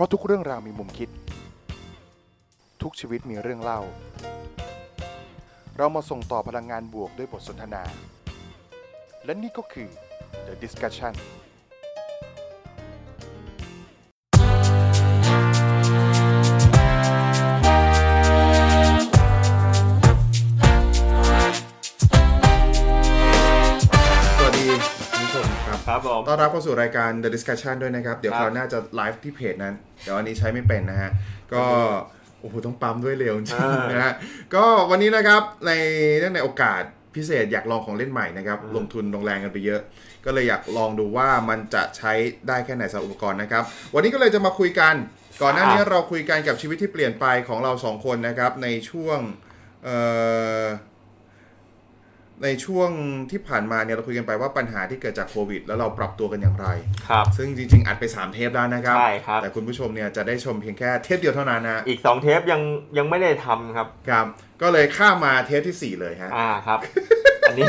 ราะทุกเรื่องราวมีมุมคิด ทุกชีวิตมีเรื่องเล่า เรามาส่งต่อพลังงานบวกด้วยบทสนทนา และนี่ก็คือ The Discussion ต้อนรับเข้าสู่รายการ The Discussion ด้วยนะครับ เดี๋ยวครับคราวหน้าจะไลฟ์ที่เพจนั้น เดี๋ยวอันนี้ใช้ไม่เป็นนะฮะ ก็โอ้โหต้องปั๊มด้วยเร็วจริงอ่าๆนะฮะ ก็วันนี้นะครับในเนื่องในโอกาสพิเศษอยากลองของเล่นใหม่นะครับ ลงทุนลงแรงกันไปเยอะ ก็เลยอยากลองดูว่ามันจะใช้ได้แค่ไหนสำหรับอุปกรณ์นะครับ วันนี้ก็เลยจะมาคุยกัน ก่อนหน้านี้เราคุยกันกับชีวิตที่เปลี่ยนไปของเราสองคนนะครับในช่วงเอ่อ ในช่วงที่ผ่านมาเนี่ยเราคุยกันไปว่าปัญหาที่เกิดจากโควิด แล้วเราปรับตัวกันอย่างไร ครับ ซึ่งจริง ๆ อัดไป 3 เทปแล้วนะครับ ใช่ครับ แต่คุณผู้ชมเนี่ยจะได้ชมเพียงแค่เทปเดียวเท่านั้นนะ อีกสองเทปยังยังไม่ได้ทำครับ ครับ ก็เลยข้ามมาเทปที่ 4 เลยฮะ อ่าครับ อันนี้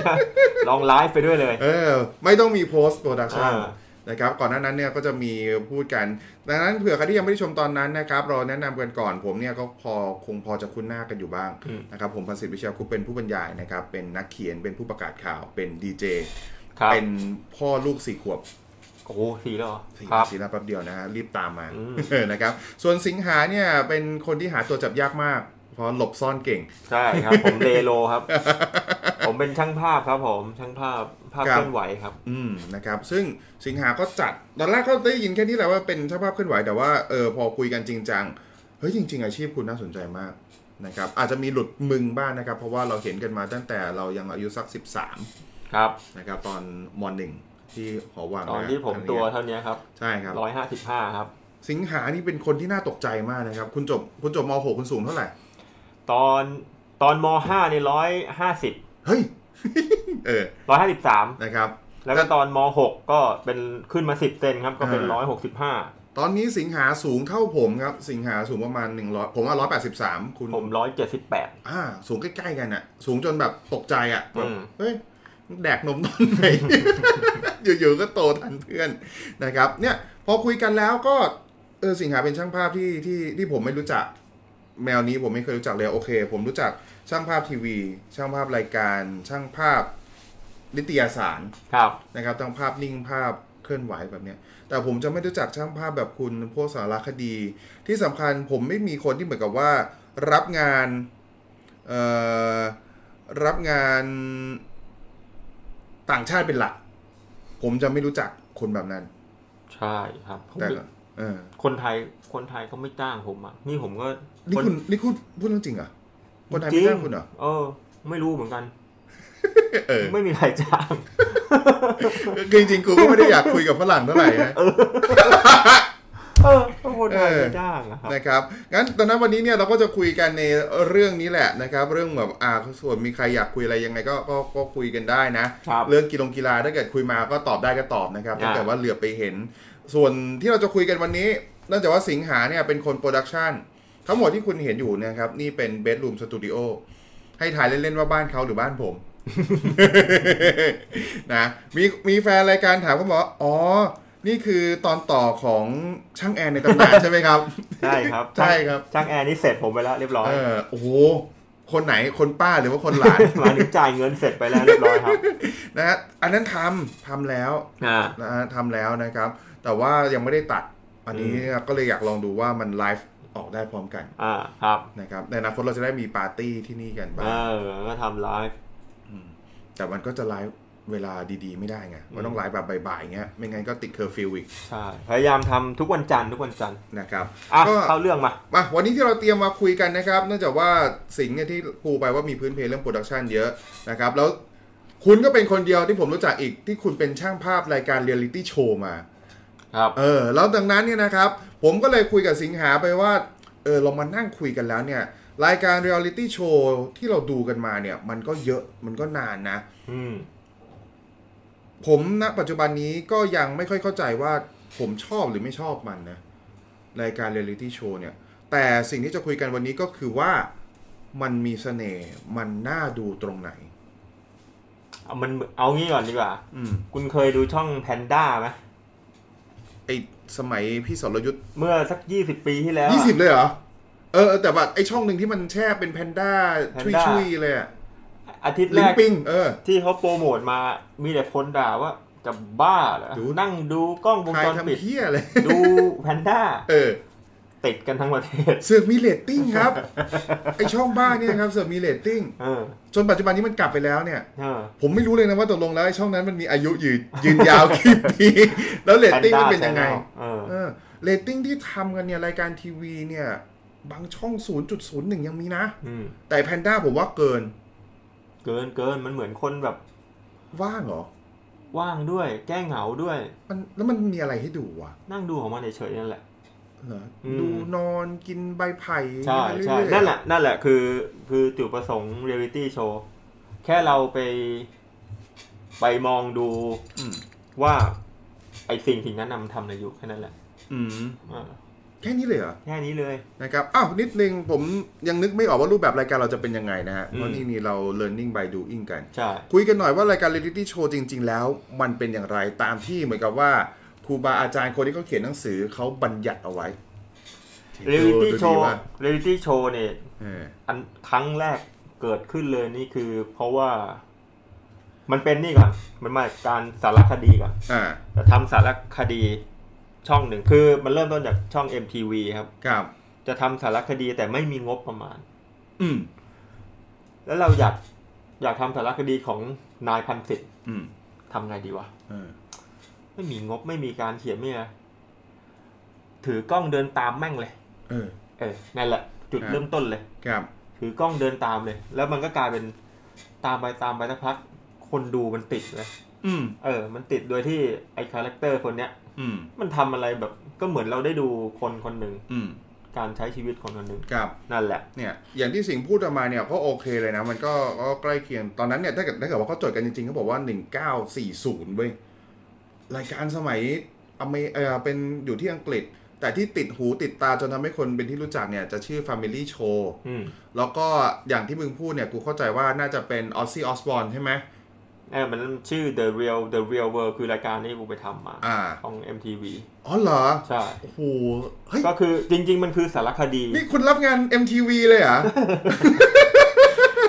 ลองไลฟ์ไปด้วยเลย เออ ไม่ต้องมี post production อ่า นะครับก่อนหน้านั้นเนี่ยก็จะมีพูดกัน ดังนั้นเผื่อใครที่ยังไม่ได้ชมตอนนั้นนะครับเราแนะนำกันก่อนผมเนี่ยก็พอคงพอจะคุ้นหน้ากันอยู่บ้างอืมนะครับผมพันศิษฐ์วิชาคุปเป็นผู้บรรยายนะครับเป็นนักเขียนเป็นผู้ประกาศข่าวเป็นดีเจครับเป็นพ่อลูกสี่ขวบโอ้โหสีแล้วเหรอสี่ครับสีแล้วแป๊บเดียวนะฮะรีบตามมาอืมนะครับส่วนสิงหาเนี่ยเป็นคนที่หาตัวจับยากมาก เพราะหลบซ่อนเก่ง ใช่ครับ ผมเลโลครับ ผมเป็นช่างภาพครับผมช่างภาพภาพครับเคลื่อนไหวครับ อืมนะครับ ซึ่งสิงหาก็จัดตอนแรกก็ได้ยินแค่นี้แหละว่าเป็นช่างภาพเคลื่อนไหวแต่ว่าเออพอคุยกันจริงจังเฮ้ยจริง ๆ อาชีพคุณน่าสนใจมากนะครับ อาจจะมีหลุดมึงบ้างนะครับ เพราะว่าเราเห็นกันมาตั้งแต่เรายังอายุสัก 13 ครับนะครับ ตอนมหนึ่งที่หอวังตอนนะที่ผมอันเนี้ยตัวเท่านี้ครับใช่ครับร้อยห้าสิบห้าครับ สิงหานี่เป็นคนที่น่าตกใจมากนะครับ คุณจบคุณจบม .6 คุณสูงเท่าไหร่ ตอนตอนมห้านี่ร้อยห้าสิบ เฮ้ยเออร้อยห้าสิบสามนะครับ แล้วก็ตอนมหกก็เป็นขึ้นมาสิบเซนครับ ก็เป็นอ่าร้อยหกสิบห้าตอนนี้สิงหาสูงเท่าผมครับ สิงหาสูงประมาณ100ผมว่า183คุณผมร้อยเจ็ดสิบแปดอ่า สูงใกล้ๆกันอะสูงจนแบบตกใจอะแบบอืมเฮ้ยแดกนมตอนไหนอยู่ๆก็โตทันเพื่อนนะครับ เนี่ยพอคุยกันแล้วก็เออสิงหาเป็นช่างภาพที่ที่ที่ผมไม่รู้จัก แมวนี้ผมไม่เคยรู้จักเลยโอเค ผมรู้จักช่างภาพทีวี ช่างภาพรายการ ช่างภาพนิตยสารครับนะครับทั้งภาพนิ่งภาพเคลื่อนไหวแบบเนี้ย แต่ผมจะไม่รู้จักช่างภาพแบบคุณพวกสารคดี ที่สำคัญผมไม่มีคนที่เหมือนกับว่า รับงานเอ่อรับงานต่างชาติเป็นหลัก ผมจะไม่รู้จักคนแบบนั้น ใช่ครับผมแต่ก็เออ คนไทยคนไทยเขาไม่จ้างผมอะนี่ผมก็นี่คุณนี่คุณพูดเรื่องจริงเหรอคนไทยไม่จริจ้างคุณเหรอเออ ไม่รู้เหมือนกันเออไม่มีใครจ้างคือจริงๆกูก็ไม่ได้อยากคุยกับฝรั่งเท่าไหร่นะเออคนไทยเออไม่จ้างอะครับนะครับงั้นตอนนั้นวันนี้เนี่ยเราก็จะคุยกันในเรื่องนี้แหละนะครับ เรื่องแบบอ่าส่วนมีใครอยากคุยอะไรยังไงก็ก็ก็คุยกันได้นะครับเรื่องกีฬากีฬาถ้าเกิดคุยมาก็ตอบได้ก็ตอบนะครับอ่าถ้าเกิดว่าเหลือไปเห็น ส่วนที่เราจะคุยกันวันนี้เนื่องจากว่าสิงหาเนี่ยเป็นคน production ทั้งหมดที่คุณเห็นอยู่เนี่ยนะครับ นี่เป็นเบด o ูมสตูดิโอให้ถ่ายเล่น ๆ ว่าบ้านเขาหรือบ้านผมนะมีมีแฟนรายการถามเขาบอกว่าอ๋อ นี่คือตอนต่อของช่างแอร์ในตำนานใช่ไหมครับ ใช่ครับ ใช่ครับ ช่างแอร์นี่เสร็จผมไปแล้วเรียบร้อย เออโอ้โห คนไหนคนป้าหรือว่าคนหลานมาถึงจ่ายเงินเสร็จไปแล้วเรียบร้อยครับ นะฮะอันนั้นทำทำแล้วอ่านะฮะทำแล้วนะครับ แต่ว่ายังไม่ได้ตัด อันนี้ก็เลยอยากลองดูว่ามันไลฟ์ออกได้พร้อมกัน อ่าครับนะครับในอนาคตเราจะได้มีปาร์ตี้ที่นี่กันบ้าเองอก็ทำไลฟ์แต่มันก็จะไลฟ์เวลาดีๆไม่ได้ไงมันต้องไลฟ์แบบบ่ายๆเงี้ยไม่งั้นก็ติดเคอร์ฟิวอีกใช่พยายามทำทุกวันจันทร์ทุกวันจันทร์นะครับอะก็เข้าเรื่องมามาวันนี้ที่เราเตรียมมาคุยกันนะครับเนื่องจากว่าสิงห์เนี่ยที่พูดไปว่ามีพื้นเพเรื่อง production เยอะนะครับแล้วคุณก็เป็นคนเดียวที่ผมรู้จักอีกที่คุณเป็นช่างภาพรายการ reality show มา ครับเออแล้วดังนั้นเนี่ยนะครับ ผมก็เลยคุยกับสิงหาไปว่าเออเรามานั่งคุยกันแล้วเนี่ย รายการ reality show ที่เราดูกันมาเนี่ย มันก็เยอะมันก็นานนะอืมผมณปัจจุบันนี้ก็ยังไม่ค่อยเข้าใจว่าผมชอบหรือไม่ชอบมันนะ รายการ reality show เนี่ย แต่สิ่งที่จะคุยกันวันนี้ก็คือว่ามันมีเสน่ห์มันน่าดูตรงไหนเอามันเอางี้ก่อนดีกว่าอืมคุณเคยดูช่องแพนด้าไหมไอ้ สมัยพี่สรยุทธ์เมื่อสักยี่สิบปีที่แล้วอะยี่สิบเลยเหรอ เออเออแต่แบบไอช่องหนึ่งที่มันแช่เป็นแพนด้าแพชุนยด้าชุยๆเลยอะอาทิตย์แรลินปิงเออที่เขาโปรโมทมามีแต่คนด่าว่าจะบ้าเหรอดูนั่งดูกล้องวงจรปิดใครทำเพี้ยเลยดูแพนด้าเออ ติดกันทั้งประเทศเสือกมีเรตติ้งครับ ไอช่องบ้าเนี่ยครับเสือกมีเรตติ้งเออจนปัจจุบันนี้มันกลับไปแล้วเนี่ยเออผมไม่รู้เลยนะว่าตกลงแล้วไอช่องนั้นมันมีอายุยืนยืนยาวกี่ปีแล้วเรตติ้งมันเป็นยังไงเออเออเรตติ้งที่ทำกันเนี่ยรายการทีวีเนี่ย บางช่อง 0.01 ยังมีนะอืมแต่แพนด้าผมว่าเกิน เกินเกินมันเหมือนคนแบบ ว่างเหรอว่างด้วย แก้เหงาด้วย มันแล้วมันมีอะไรให้ดูวะนั่งดูของมันเฉยๆนั่นแหละเหรออืม ดูนอนกินใบไผ่ใช่ไปเรื่อยๆใช่นั่นแหละนั่นแหละคือ คือจุดประสงค์ reality show แค่เราไป ไปมองดูอืมว่า ไอสิ่งสิ่งนั้นมันทำอะไรอยู่แค่นั้นแหละอืมเออแค่นี้เลยเหรอ แค่นี้เลยนะครับ อ้าว นิดนึงผมยังนึกไม่ออกว่ารูปแบบรายการเราจะเป็นยังไงนะฮะอืมเพราะนี่นี่เรา learning by doing กันใช่คุยกันหน่อยว่ารายการ reality show จริง ๆ แล้ว มันเป็นอย่างไรตามที่เหมือนกับว่าค รูบาอาจารย์คนที่เขาเขียนหนังสือเขาบัญญัติเอาไว้ reality show ดูดิว่า reality show เนี่ยเอออันครั้งแรกเกิดขึ้นเลยนี่คือ เพราะว่ามันเป็นนี่ก่อนมันมาจากการสารคดีก่อนอ่าจะทำสารคดีช่องหนึ่งคือมันเริ่มต้นจากช่อง MTV ครับครับ จะทำสารคดีแต่ไม่มีงบประมาณ อืม แล้วเราอยากอยากทำสารคดีของนายพันศิษย์อืมทำไงดีวะเออ ไม่มีงบไม่มีการเขียนไม่อะไรถือกล้องเดินตามแม่งเลย เออ เออนั่นแหละ จุดครับ เริ่มต้นเลย ครับ ถือกล้องเดินตามเลย แล้วมันก็กลายเป็นตามไปตามไปสักพัก คนดูมันติดเลยอืม เออ มันติดโดยที่ไอ้ character คนเนี้ย อืม มันทำอะไรแบบก็เหมือนเราได้ดูคนคนหนึ่งอืม การใช้ชีวิตคนคนหนึ่งครับ นั่นแหละ เนี่ย อย่างที่สิงห์พูดออกมาเนี่ยก็โอเคเลยนะ มันก็ก็ใกล้เคียง ตอนนั้นเนี่ย ถ้าเกิดถ้าเกิดว่าเขาจดกันจริงๆเขาบอกว่า 1940เว้ย รายการสมัยอเมเออเป็นอยู่ที่อังกฤษ แต่ที่ติดหูติดตาจนทำให้คนเป็นที่รู้จักเนี่ยจะชื่อ Family Show อืมแล้วก็อย่างที่มึงพูดเนี่ยกูเข้าใจว่าน่าจะเป็นออ z ซี่ออสบอ e ใช่ไหมเออมันชื่อ The Real The Real World คือรายการนี้กูไปทำมาอ่าของ MTV อ๋อเหรอ ใช่ โอ้โหเฮ้ยก็คือจริง ๆ มันคือสารคดี นี่คุณรับงาน MTV เลยเหรอ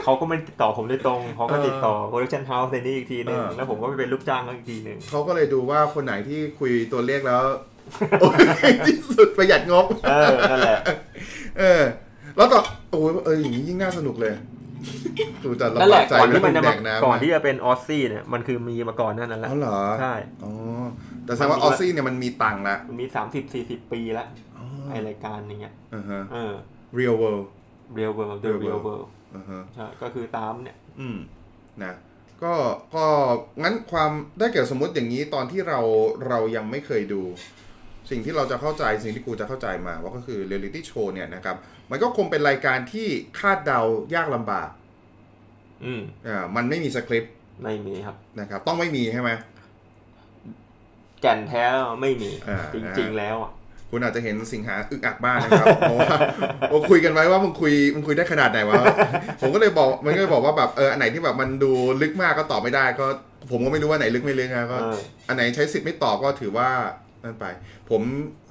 เขาก็ไม่ติดต่อผมโดยตรงเขาก็เออติดต่อ Production House ในนี้อีกทีหนึ่งเออแล้วผมก็ไปเป็นลูกจ้างเขาอีกทีหนึ่งเขาก็เลยดูว่าคนไหนที่คุยตัวเลขแล้วโอเคที่สุดประหยัดงบเออนั่นแหละเออ แล้วต่อโอ้ยเอออย่างนี้ยิ่งน่าสนุกเลยดูแต่นั่นแหลำบาละกใจก่อนเวที่ลามันจะแดมากน้ำก่อนที่จะเป็นออสซี่เนี่ยมันคือมีมาก่อนนั่นนั่นแหละอ๋อเหรอใช่อ๋อแต่แสดงว่าออซซี่เนี่ยมันมีตังค์ละมันมีสามสิบสี่สิบปีแล้วอ๋อไอรายการอย่างเงี้ยอ่าฮะเออ real world Real World The Real Real World World อ่าฮะใช่ก็คือตามเนี่ย อืม นะ ก็ก็งั้นความได้เกิดสมมติอย่างนี้ตอนที่เราเรายังไม่เคยดู สิ่งที่เราจะเข้าใจสิ่งที่กูจะเข้าใจมาว่าก็คือเรียลิตี้โชว์เนี่ยนะครับ มันก็คงเป็นรายการที่คาดเดายากลำบาก อืมอ่ามันไม่มีสคริปต์ไม่มีครับ นะครับ ต้องไม่มีใช่ไหมแก่นแท้แล้วไม่มีอ่าจริง ๆ แล้วอะ คุณอาจจะเห็นสิงหาอึกอักบ้างนะครับเพราะว่าเราคุยกันไว้ว่ามึงคุยมึงคุยได้ขนาดไหนวะผมก็เลยบอกมันก็เลยบอกว่าแบบเอออันไหนที่แบบมันดูลึกมากก็ตอบไม่ได้ ก็ผมก็ไม่รู้ว่าไหนลึกไม่ลึกนะก็เอออันไหนใช้สิทธิ์ไม่ตอบก็ถือว่านั่นไป ผม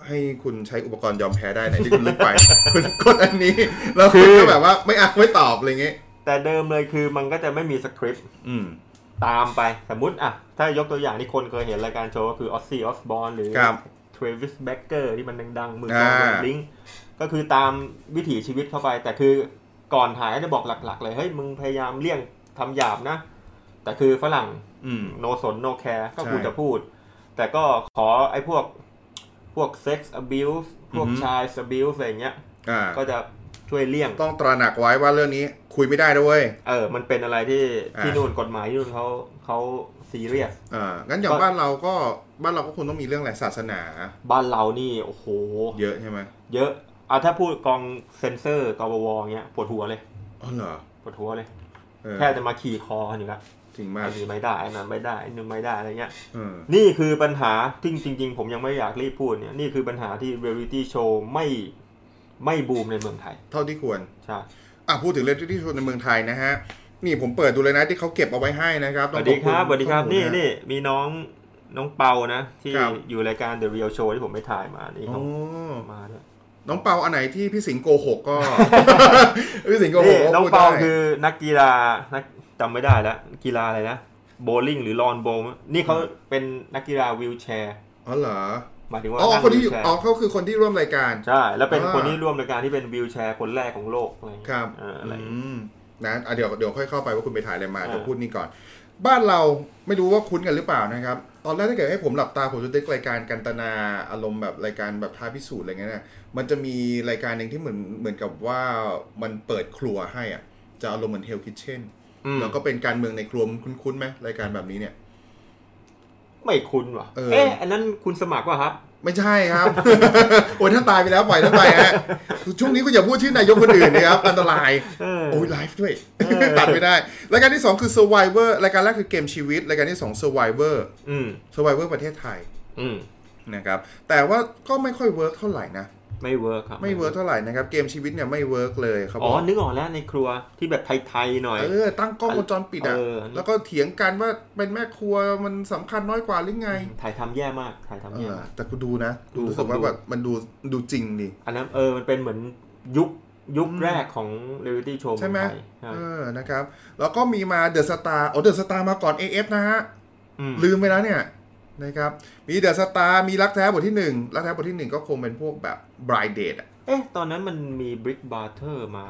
ให้คุณใช้อุปกรณ์ยอมแพ้ได้ไหนที่คุณลึกไป คุณกดอันนี้แล้วคุณก็แบบว่าไม่อะไม่ตอบอะไรเงี้ยแต่เดิมเลยคือมันก็จะไม่มีสคริปต์อืมตามไปสมมติอะถ้ายกตัวอย่างที่คนเคยเห็นรายการโชว์ก็คือออ z ซี่ออสบอ e หรือ ครับ Travis Barker ที่มันดังๆมือกลองอ่าลิงก็คือตามวิถีชีวิตเข้าไป แต่คือก่อนถ่ายก็จะบอกหลัก ๆ เลยเฮ้ยมึงพยายามเลี่ยงทำหยาบนะ แต่คือฝรั่งอืม no สน no care ก็ใช่กูจะพูด แต่ก็ขอไอ้พวกพวกเซ็กซ์ abuse พวกอือฮึชาย abuse อะไรอย่างเงี้ยอ่าก็จะช่วยเลี่ยงต้องตระหนักไว้ว่าเรื่องนี้คุยไม่ได้ด้วยเออ มันเป็นอะไรที่อ่าที่นู่นกฎหมายที่นู่นเขาเขา ซีเรียสอ่างั้นอย่างก็บ้านเราก็บ้านเราก็คงต้องมีเรื่องอะไรศาสนา บ้านเรานี่โอ้โห เยอะใช่ไหมเยอะอะถ้าพูดกองเซนเซอร์กบวเงี้ยปวดหัวเลยอ๋อเหรอปวดหัวเลยเออแค่จะมาขี่คอกันอยู่แล้วจริงมากไอ้นี่ไม่ได้ไอ้นั้นไม่ได้ไอ้นึงไม่ได้อะไรเงี้ยเออนี่คือปัญหาที่จริง ๆ ผมยังไม่อยากรีบพูดเนี่ยนี่คือปัญหาที่ reality show ไม่ไม่บูมในเมืองไทย เท่าที่ควรใช่อะพูดถึงเรื่องที่ชนในเมืองไทยนะฮะ นี่ผมเปิดดูเลยนะที่เขาเก็บเอาไว้ให้นะครับต้องขอสวัสดีครับ สวัสดีครับข้อมูลนี่นะนี่มีน้องน้องเปานะ ที่ครับอยู่รายการ The Real Show ที่ผมไปถ่ายมานี่อ๋เขาอมาด้วยน้องเปาอันไหนที่พี่สิงห์โกหกก็พี่สิงห์โกหนี่กก็น้องพูดเปาได้คือนักกีฬานักจำไม่ได้แล้วกีฬาอะไรนะโบลิ่งหรือลอนโบว์นี่เขาเป็นนักกีฬาวีลแชร์อ๋อเหรอหมายถึงว่าอ๋อนั่งคนที่วีลแชร์อ๋อเขาคือคนที่ร่วมรายการใช่แล้วเป็นอ่าคนที่ร่วมรายการที่เป็นวีลแชร์คนแรกของโลกอะไรอย่างคเงี้ยรับเอออะไร อย่างอืเงี้ยมนะอะเดี๋ยวเดี๋ยวค่อยเข้าไปว่าคุณไปถ่ายอะไรมาอ่าเดี๋ยวพูดนี่ก่อน บ้านเราไม่รู้ว่าคุ้นกันหรือเปล่านะครับ ตอนแรกถ้าเกิดให้ผมหลับตาผมจะได้รายการกันตนาอารมณ์แบบรายการแบบท้าพิสูจน์อะไรเงี้ยนะมันจะมีรายการหนึ่งที่เหมือนเหมือนกับว่ามันเปิดครัวให้อะ จะอารมณ์เหมือน Hell Kitchen อืมแล้วก็เป็นการเมืองในครัวมันคุ้นๆไหมรายการแบบนี้เนี่ย ไม่คุ้นว่ะเออเอ๊ะอันนั้นคุณสมัครว่ะครับ ไม่ใช่ครับ โอ้ยถ้าตายไปแล้วปล่อยท่านไปฮะช่วงนี้คุณอย่าพูดชื่อนายกคนอื่นนะครับ อันตรายเออโอ้ยไลฟ์ด้วยเออตัดไม่ได้ รายการที่ 2 คือ Survivor รายการแรกคือเกมชีวิต รายการที่ 2 Survivor อืม Survivor ประเทศไทยอืมนะครับ แต่ว่าก็ไม่ค่อยเวิร์กเท่าไหร่นะ ไม่เวิร์คครับ ไม่เวิร์กเท่าไหร่นะครับ เกมชีวิตเนี่ยไม่เวิร์กเลยครับอ๋อ นึกออกแล้วในครัวที่แบบไทยๆหน่อย เออ ตั้งกล้องวงจรปิดอะเออแล้วก็เถียงกันว่าเป็นแม่ครัวมันสำคัญน้อยกว่าหรือไง ถ่ายทำแย่มากถ่ายทำเอแย่อมากแต่กูดูนะดูรู้สึกผมว่าดูแบบมันดูดูจริงดีอันนั้นเออมันเป็นเหมือนยุคยุคอืมแรกของเร a l ลิตี้โชว์ใช่ไหมไทยใช่เออนะครับ แล้วก็มีมาเดอะสตาร์โอ้เดอะสตาร์มาก่อน AF นะฮะอืมลืมไปแล้วเนี่ย นะครับมีเดอะสตาร์มีรักแท้บทที่หนึ่งรักแท้บทที่หนึ่งก็คงเป็นพวกแบบ Blind Date อะเอ๊ะ ตอนนั้นมันมี Big Brother มา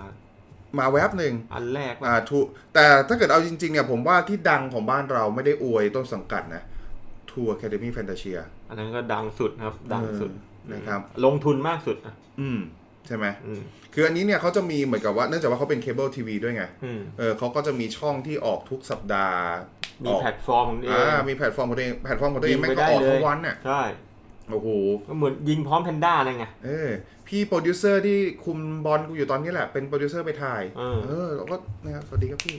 มาแวบหนึ่งอันแรกว่าอ่า True แต่ถ้าเกิดเอาจริงๆเนี่ยผมว่าที่ดังของบ้านเราไม่ได้อวยต้นสังกัดนะ True Academy Fantasiaอันนั้นก็ดังสุดนะครับ ดังสุดเออนะครับ ลงทุนมากสุดนะอืม ใช่ไหมอืมคืออันนี้เนี่ยเขาจะมีเหมือนกับว่าเนื่องจากว่าเขาเป็นเคเบิลทีวีด้วยไงอืมเออเขาก็จะมีช่องที่ออกทุกสัปดาห์ มีออกแพลตฟอร์มของตัวเออ่างมีแพลตฟอร์มของตัวเองแพลตฟอร์มของตัวเองยิงแม่งไปก็ได้ออกเลยทั้งวันน่ะใช่โอ้โหก็เหมือนยิงพร้อมแพนด้าอะไรไงเออพี่โปรดิวเซอร์ที่คุมบอลกูอยู่ตอนนี้แหละเป็นโปรดิวเซอร์ไปถ่ายเออเออแล้วก็นะครับสวัสดีครับพี่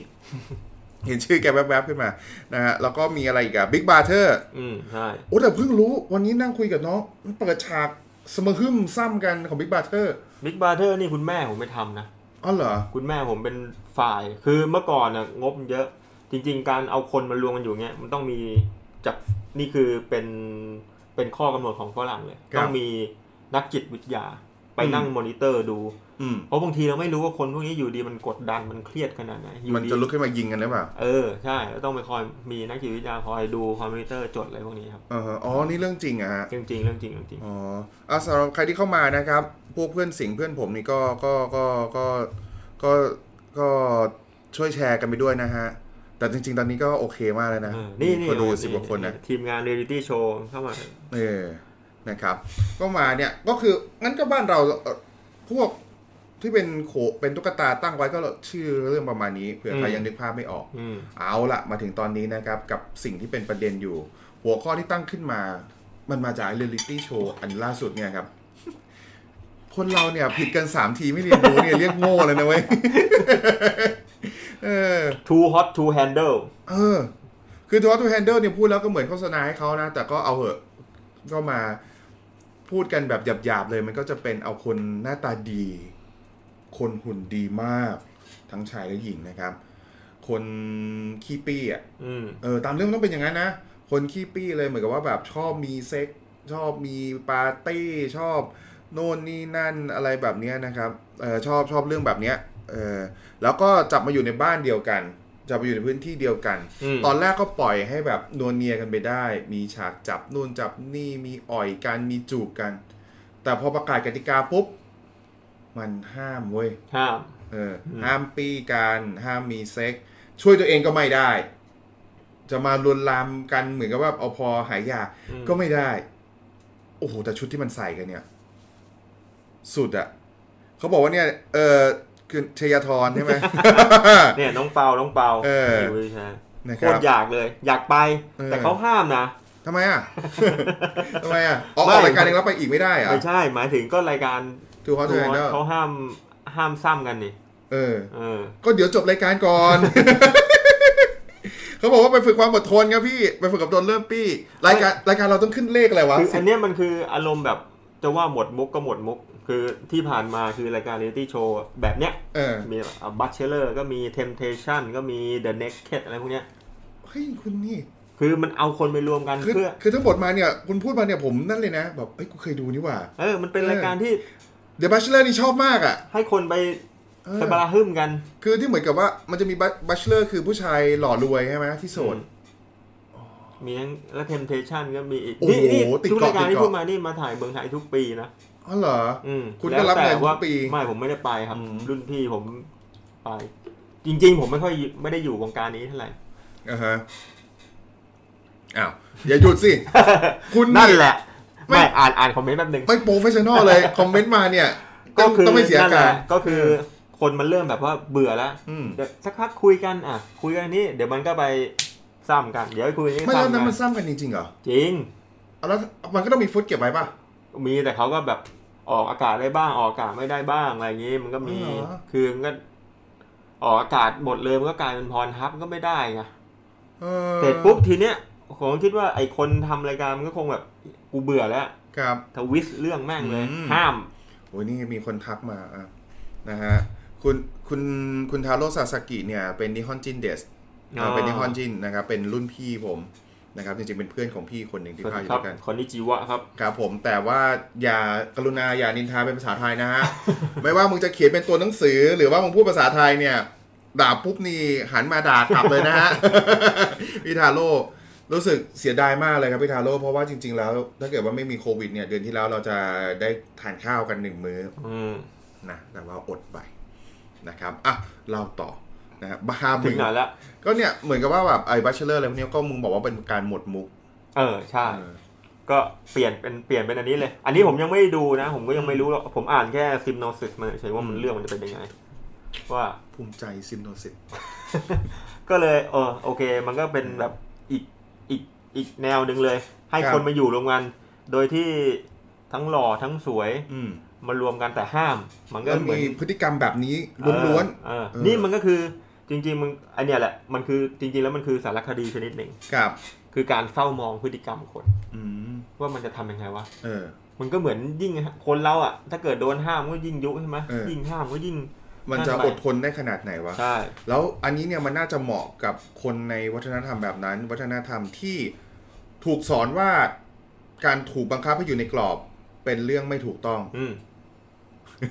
เห็นชื่อแกแวบๆขึ้นมานะฮะแล้วก็มีอะไรอีกอะ Big Brother อืมใช่โอ้แต่เพิ่งรู้วันนี้นั่งคุยกับน้องมันเปิดฉากสมฮึมซ้ำกันของ Big Brother Big Brother นี่คุณแม่ผมไปทำนะอ๋อเหรอ คุณแม่ผมเป็นฝ่าย คือเมื่อก่อนน่ะงบมันเยอะ จริง ๆ การเอาคนมารวมกันอยู่เงี้ยมันต้องมีจากนี่คือเป็นเป็นข้อกำหนดของฝรั่งเลย ครับต้องมีนักจิตวิทยา ไปนั่งอืมมอนิเตอร์ดูอืม เพราะบางทีเราไม่รู้ว่าคนพวกนี้อยู่ดีมันกดดันมันเครียดขนาดไหนอยู่มันดีจะลุกขึ้นมายิงกันหรือเปล่าเออใช่แล้วต้องไปคอยมีนักจิตวิทยาคอยดูคอมพิวเตอร์จดอะไรพวกนี้ครับเอออ๋อนี่เรื่องจริงอะฮะเรื่องจริงเรื่องจริงเรื่องจริงอ๋ออะสำหรับใครที่เข้ามานะครับ พวกเพื่อนสิงห์เพื่อนผมนี่ก็ก็ก็ก็ก็ก็ช่วยแชร์กันไปด้วยนะฮะแต่จริง ๆ ตอนนี้ก็โอเคมากเลยนะเออนี่นี่คนดูสิบกว่าคนนะทีมงานเรียลิตี้โชว์เข้ามาเออนะครับ ก็มาเนี่ยก็คืองั้นก็บ้านเราเอ่อพวก ที่เป็นโขเป็นตุ๊กตาตั้งไว้ก็ชื่อเรื่องประมาณนี้เผื่อใครอืมยังนึกภาพไม่ออกอืมเอาละมาถึงตอนนี้นะครับ กับสิ่งที่เป็นประเด็นอยู่ หัวข้อที่ตั้งขึ้นมา มันมาจากเรียลิตี้โชว์อันล่าสุดเนี่ยครับ คนเราเนี่ยผิดกันสามทีไม่เรียนรู้เนี่ยเรียกโง่เลยนะเว้ยเออ too hot to handle เออ คือตัว To Handle เนี่ยพูดแล้วก็เหมือนโฆษณาให้เขานะ แต่ก็เอาเหอะ ก็มาพูดกันแบบหยาบๆเลย มันก็จะเป็นเอาคนหน้าตาดี คนหุ่นดีมาก ทั้งชายและหญิงนะครับ คนขี้ปี้อะอืมเออตามเรื่องมันต้องเป็นอย่างนั้นนะ คนขี้ปี้เลยเหมือนกับว่าแบบชอบมีเซ็กซ์ชอบมีปาร์ตี้ชอบโน่นนี่นั่นอะไรแบบเนี้ยนะครับเออชอบชอบเรื่องแบบเนี้ยเออแล้วก็จับมาอยู่ในบ้านเดียวกันจับมาอยู่ในพื้นที่เดียวกันอืมตอนแรกก็ปล่อยให้แบบนวลเนียกันไปได้ มีฉากจับนู่นจับนี่ มีอ่อยกัน มีจูบกัน แต่พอประกาศกติกาปุ๊บ มันห้ามเว้ยห้ามเอออืมห้ามปี้กันห้ามมีเซ็กช่วยตัวเองก็ไม่ได้ จะมาลวนลามกันเหมือนกับว่าเอาพอหายยาอืมก็ไม่ได้ โอ้โหแต่ชุดที่มันใส่กันเนี่ย สุดอะเขาบอกว่าเนี่ย เออคือชยาธรใช่ไหมเนี่ยน้องเปาน้องเปาเออยู่วิวแชร์นะโคครับตรอยากเลย อยากไปเออแต่เขาห้ามนะทำไมอะทำไมอะออกไม่ออกรายการเองแล้วไปอีกไม่ได้เหรอะไม่ใช่ หมายถึงก็รายการ Too Hot to Handle เขาห้ามห้ามซ้ำกันนี่เออเออ ก็เดี๋ยวจบรายการก่อนเขาบอกว่าไปฝึกความอดทนครับพี่ไปฝึกกับโดนเริ่มปี้รายการรายการเราต้องขึ้นเลขอะไรวะคืออันเนี้ยมันคืออารมณ์แบบจะว่าหมดมุกก็หมดมุก คือที่ผ่านมาคือรายการเรียลิตี้โชว์แบบเนี้ยเออมี Bachelor ก็มี Temptation ก็มี The Naked อะไรพวกเนี้ยเฮ้ยคุณนี่ คือมันเอาคนไปรวมกันคือเพื่อ คือทั้งหมดมาเนี่ย คุณพูดมาเนี่ยผมนั่นเลยนะ แบบเอ้ยกูเคยดูนี่หว่า เออ มันเป็นรายการที่ The Bachelor นี่ชอบมากอะ ให้คนไปเออสบาราฮึมกัน คือที่เหมือนกับว่ามันจะมี Bachelor คือผู้ชายหล่อรวยใช่ไหมที่โสดมีทั้งและ Temptation ก็มีอีกโอ้โหนี่นี่ติดทุกเกาะรายการติดที่เกาะพูดมานี่มาถ่ายเมืองไทยทุกปีนะอ๋อเหรออืมคุณก็รับแล้วแต่งานทุกว่าปี ไม่ผมไม่ได้ไปครับอืมรุ่นพี่ผมไป จริง ๆ ผมไม่ค่อยไม่ได้อยู่วงการนี้เท่าไหร่อ่าฮะอ้าวอย่าหยุดสิ คุณนั่นแหละ ไม่ไม่อ่านอ่านคอมเมนต์แป๊บนึงไม่ pro fessional เลยคอมเมนต์มาเนี่ยก็ต้องคือต้องไม่เสียนั่นแหการละก็คือคนมันเริ่มแบบว่าเบื่อแล้วอืมเดี๋ยวสักพักคุยกันอะ คุยกันอันนี้เดี๋ยวมันก็ไปซ้ำกัน เดี๋ยวไปคุยอันนี้ไม่แล้วซ้ำนั้นกัมันนซ้ำกันจริงๆเหรอจริงเอาแล้วมันก็ต้องมีฟุตเก็บไว้ป่ะมีแต่เขาก็แบบออกอากาศได้บ้างออกอากาศไม่ได้บ้างอะไรอย่างนี้มันก็มีอ๋อเหรอคือมันก็ออกอากาศหมดเลยมันก็กลายเป็น Pornhub มันก็ไม่ได้ไงออเสร็จปุ๊บทีเนี้ยผมคิดว่าไอ้คนทำรายการมันก็คงแบบ กูเบื่อแล้วครับ twist เรื่องแม่งเลยอืมห้ามโอ้ยนี่มีคนทักมาอะนะฮะคุณคุณคุณทาโร่ซาสกิเนี่ยเป็น日本人ですอ๋อเป็นนิฮอนจินนะครับเป็นรุ่นพี่ผมนะครับจริงๆเป็นเพื่อนของพี่คนหนึ่งที่สวัสพาอดียู่ครับด้วยกันคนนี้จีวะครับครับผมแต่ว่าอย่ากรุณาอย่านินทาเป็นภาษาไทยนะฮะ ไม่ว่ามึงจะเขียนเป็นตัวหนังสือ หรือว่ามึงพูดภาษาไทยเนี่ยด่าปุ๊บนี่หันมาด่ากลับเลยนะฮะพี่ทาโร่ รู้สึกเสียดายมากเลยครับพี่ทาโร่เพราะว่าจริง ๆ แล้ว ถ้าเกิดว่าไม่มีโควิดเนี่ย เดือนที่แล้วเราจะได้ทานข้าวกันหนึ่งมื้ออืมนะแต่ว่าอดไปนะครับอะเล่าต่อนะครับบ้าถึมึงงไหนแล้วก็เนี่ยเหมือนกับว่าแบบไอ้ Bachelor อะไรพวกเนี้ยก็มึงบอกว่าเป็นการหมดมุกเออใช่ เออก็เปลี่ยนเป็นเปลี่ยนเป็นอันนี้เลย อันนี้ผมยังไม่ได้ดูนะ ผมก็ยังไม่รู้หรอกผมอ่านแค่ synopsis มาเฉยๆว่ามันเรื่องมันจะเป็นยังไง ว่า ภูมิใจ synopsis ก็เลยเออโอเค มันก็เป็นแบบ อีกอีกอีกแนวหนึ่งเลย ให้ครับคนมาอยู่รวมกันโดยที่ทั้งหล่อทั้งสวยอืมมารวมกันแต่ห้าม มันก็แล้วเหมือมีนพฤติกรรมแบบนี้ล้วนเออเออนี่มันก็คือจริงๆมึงไอเนี้ยแหละมันคือจริงๆแล้วมันคือสารคดีชนิดหนึ่งๆกับ คือการเฝ้ามองพฤติกรรมคนอืมว่ามันจะทำยังไงวะเออมันก็เหมือนยิ่งคนเราอะ ถ้าเกิดโดนห้ามก็ยิ่งยุใช่ไหมเออยิ่งห้ามก็ยิ่ง มันจะนั่นแหละอดทนได้ขนาดไหนวะใช่แล้วอันนี้เนี่ยมันน่าจะเหมาะกับคนในวัฒนธรรมแบบนั้น วัฒนธรรมที่ ถูกสอนว่าการถูกบังคับให้อยู่ในกรอบเป็นเรื่องไม่ถูกต้อง อืม